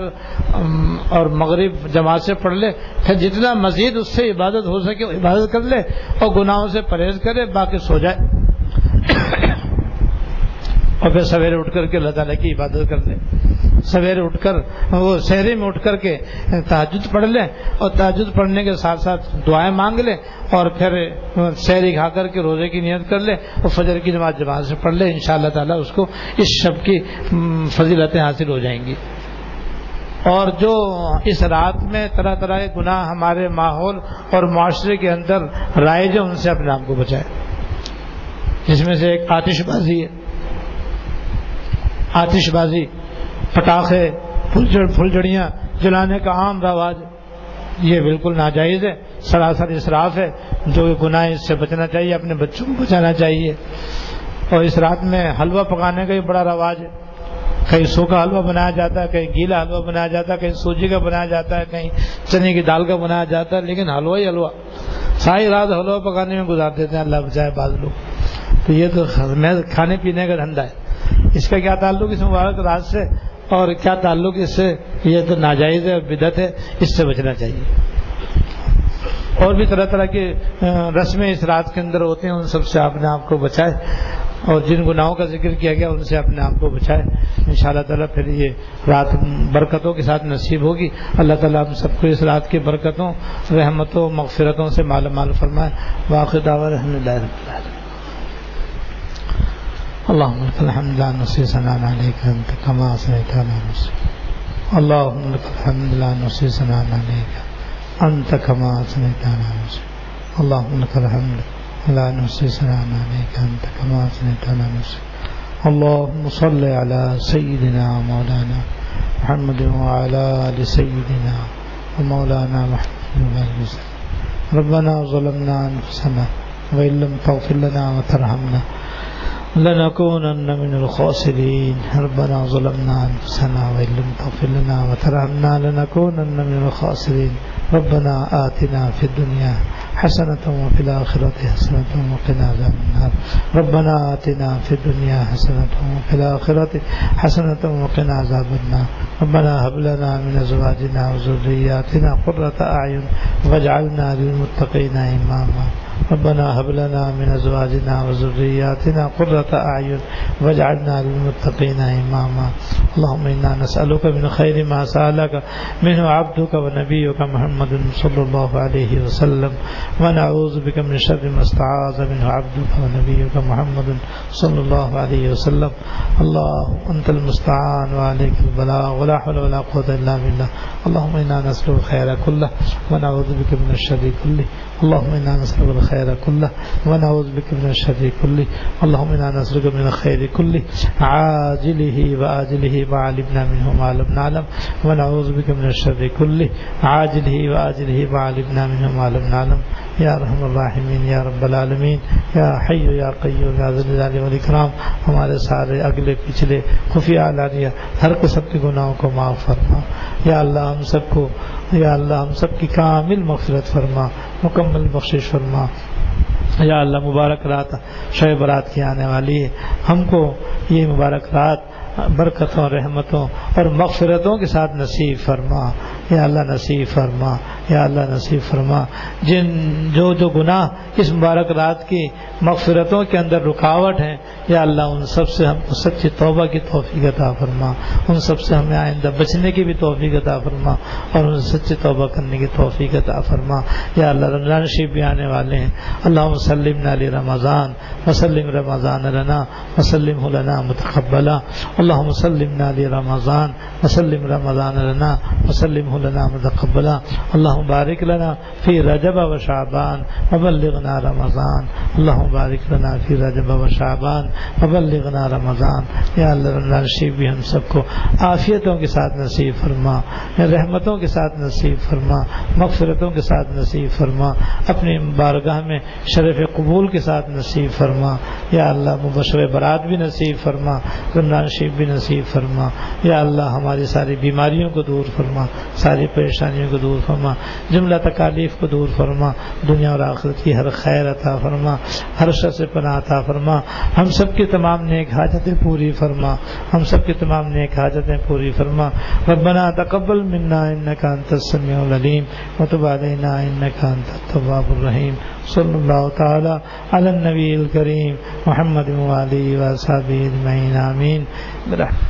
اور مغرب جماعت سے پڑھ لے، پھر جتنا مزید اس سے عبادت ہو سکے، عبادت کر لے اور گناہوں سے پرہیز کرے، باقی سو جائے۔ اور پھر سویرے اٹھ کر کے اللہ تعالیٰ کی عبادت کر لیں۔ سویرے اٹھ کر وہ شہری میں اٹھ کر کے تحجد پڑھ لیں اور تحجد پڑھنے کے ساتھ ساتھ دعائیں مانگ لیں اور پھر شہری کھا کر کے روزے کی نیت کر لیں اور فجر کی نماز جماعت سے پڑھ لیں ان شاء اللہ تعالیٰ اس کو اس شب کی فضیلتیں حاصل ہو جائیں گی۔ اور جو اس رات میں طرح طرح کے گناہ ہمارے ماحول اور معاشرے کے اندر رائج ہے ان سے اپنے آپ کو بچائے۔ جس میں سے ایک آتش بازی ہے۔ آتش بازی پٹاخے پھلجڑیاں جلانے کا عام رواج، یہ بالکل ناجائز ہے، سراسر اسراف ہے، جو گناہ اس سے بچنا چاہیے، اپنے بچوں کو بچانا چاہیے۔ اور اس رات میں حلوہ پکانے کا بھی بڑا رواج ہے۔ کہیں سو کا حلوہ بنایا جاتا ہے، کہیں گیلا حلوہ بنایا جاتا ہے، کہیں سوجی کا بنایا جاتا ہے، کہیں چنے کی دال کا بنایا جاتا ہے، لیکن حلوہ ہی حلوہ۔ ساری رات حلوہ پکانے میں گزار دیتے ہیں اللہ بچائے بعض لوگ۔ تو یہ تو کھانے پینے کا دھندا ہے۔ اس کا کیا تعلق اس مبارک رات سے؟ اور کیا تعلق اس سے؟ یہ تو ناجائز ہے بدت ہے، اس سے بچنا چاہیے۔ اور بھی طرح طرح کی رسمیں اس رات کے اندر ہوتے ہیں، ان سب سے اپنے آپ کو بچائے۔ اور جن گناہوں کا ذکر کیا گیا، ان سے اپنے آپ کو بچائے۔ ان شاء اللہ تعالیٰ پھر یہ رات برکتوں کے ساتھ نصیب ہوگی۔ اللہ تعالیٰ ہم سب کو اس رات کی برکتوں، رحمتوں، مغفرتوں سے مالا مال فرمائے۔ واقع دعوی رحمۃ اللہ اللهم لك الحمد لا نصي ثناء عليك انت كما اثنيت على نفسك. اللهم لك الحمد لا نصي ثناء عليك انت كما اثنيت على نفسك. اللهم لك الحمد لا نصي ثناء عليك انت كما اثنيت على نفسك. اللهم صل على سيدنا مولانا محمد وعلى ال سيدنا ومولانا محمد وسلم ربنا ظلمنا انفسنا وان لم تغفر لنا وترحمنا لنكونن من الخاسرين. ربنا ظلمنا أنفسنا وإن لم تغفر لنا وترحمنا لنكونن من الخاسرين. ربنا آتنا في الدنيا حسنة وفي الآخرة حسنة وقنا عذاب النار. ربنا آتنا في الدنيا حسنة وفي الآخرة حسنة وقنا عذاب النار. ربنا هب لنا من أزواجنا وذرياتنا قرة أعين واجعلنا للمتقين إماما. ربنا هب لنا من ازواجنا وذرياتنا قرة اعين واجعلنا للمتقين اماما. اللهم انا نسالك من خير ما سالك منه عبدك ونبيك محمد صلى الله عليه وسلم. ونعوذ بك من شر ما استعاذ منه عبدك ونبيك محمد صلى الله عليه وسلم. الله انت المستعان وعليك البلاغ، ولا حول ولا قوه الا بالله. اللهم انا نسالك الخير كله، ونعوذ بك من الشر كله. اللهم انا نسالك الخير كله ونعوذ بك من الشر كله. اللهم انا نسالك من الخير كله. عاجله واجله ما علمنا منه ما لم نعلم. ونعوذ بك من الشر كله. عاجله واجله ما علمنا منه ما لم نعلم. یا رحم الراحمین، یا رب العالمین، یا حی یا قیوم، یا ذل الجلال والاکرام ہمارے سارے اگلے پچھلے خفیہ علانیہ ہر قسم کے گناہوں کو معاف فرما۔ یا اللہ ہم سب کو، یا اللہ ہم سب کی کامل مغفرت فرما، مکمل بخشش فرما۔ یا اللہ مبارک رات شعیب برات کی آنے والی ہے۔ ہم کو یہ مبارک رات برکتوں رحمتوں اور مغفرتوں کے ساتھ نصیب فرما۔ یا اللہ نصیب فرما، یا اللہ نصیب فرما۔ جن جو جو گناہ اس مبارک رات کی مغفرتوں کے اندر رکاوٹ ہیں، یا اللہ ان سب سے ہم کو سچی توبہ کی توفیق عطا فرما۔ ان سب سے ہمیں آئندہ بچنے کی بھی توفیق عطا فرما اور ان سچی توبہ کرنے کی توفیق عطا فرما۔ یا اللہ رمضان شریف بھی آنے والے ہیں۔ اللہ وسلم علی رمضان وسلم رمضان لنا وسلم لنا متقبلا۔ اللہ وسلم علی رمضان وسلم رمضان لنا وسلم لنا متقبلا اللہ بارک لنا فی رجب و شعبان وبلغنا رمضان. اللہ بارک لنا فی رجب و وبلغنا رمضان. یا اللہ رمضان شریف بھی ہم سب کو عافیتوں کے ساتھ نصیب فرما، رحمتوں کے ساتھ نصیب فرما، مغفرتوں کے ساتھ نصیب فرما، اپنی بارگاہ میں شرف قبول کے ساتھ نصیب فرما، یا اللہ مبشر برات بھی نصیب فرما رمضان شریف بھی نصیب فرما۔ یا اللہ ہماری ساری بیماریوں کو دور فرما، ساری پریشانیوں کو دور فرما، جملہ تکالیف کو دور فرما، دنیا اور آخرت کی ہر خیر عطا فرما، ہر شر سے پناہ عطا فرما۔ ہم سب کی تمام نیک حاجتیں پوری فرما۔ ہم سب کی تمام نیک حاجتیں پوری فرما۔ ربنا تقبل منا انك انت السميع العليم وتب علينا انك انت التواب الرحيم صلى الله تعالى على النبي الكريم محمد وعلى اله وصحبه اجمعين امين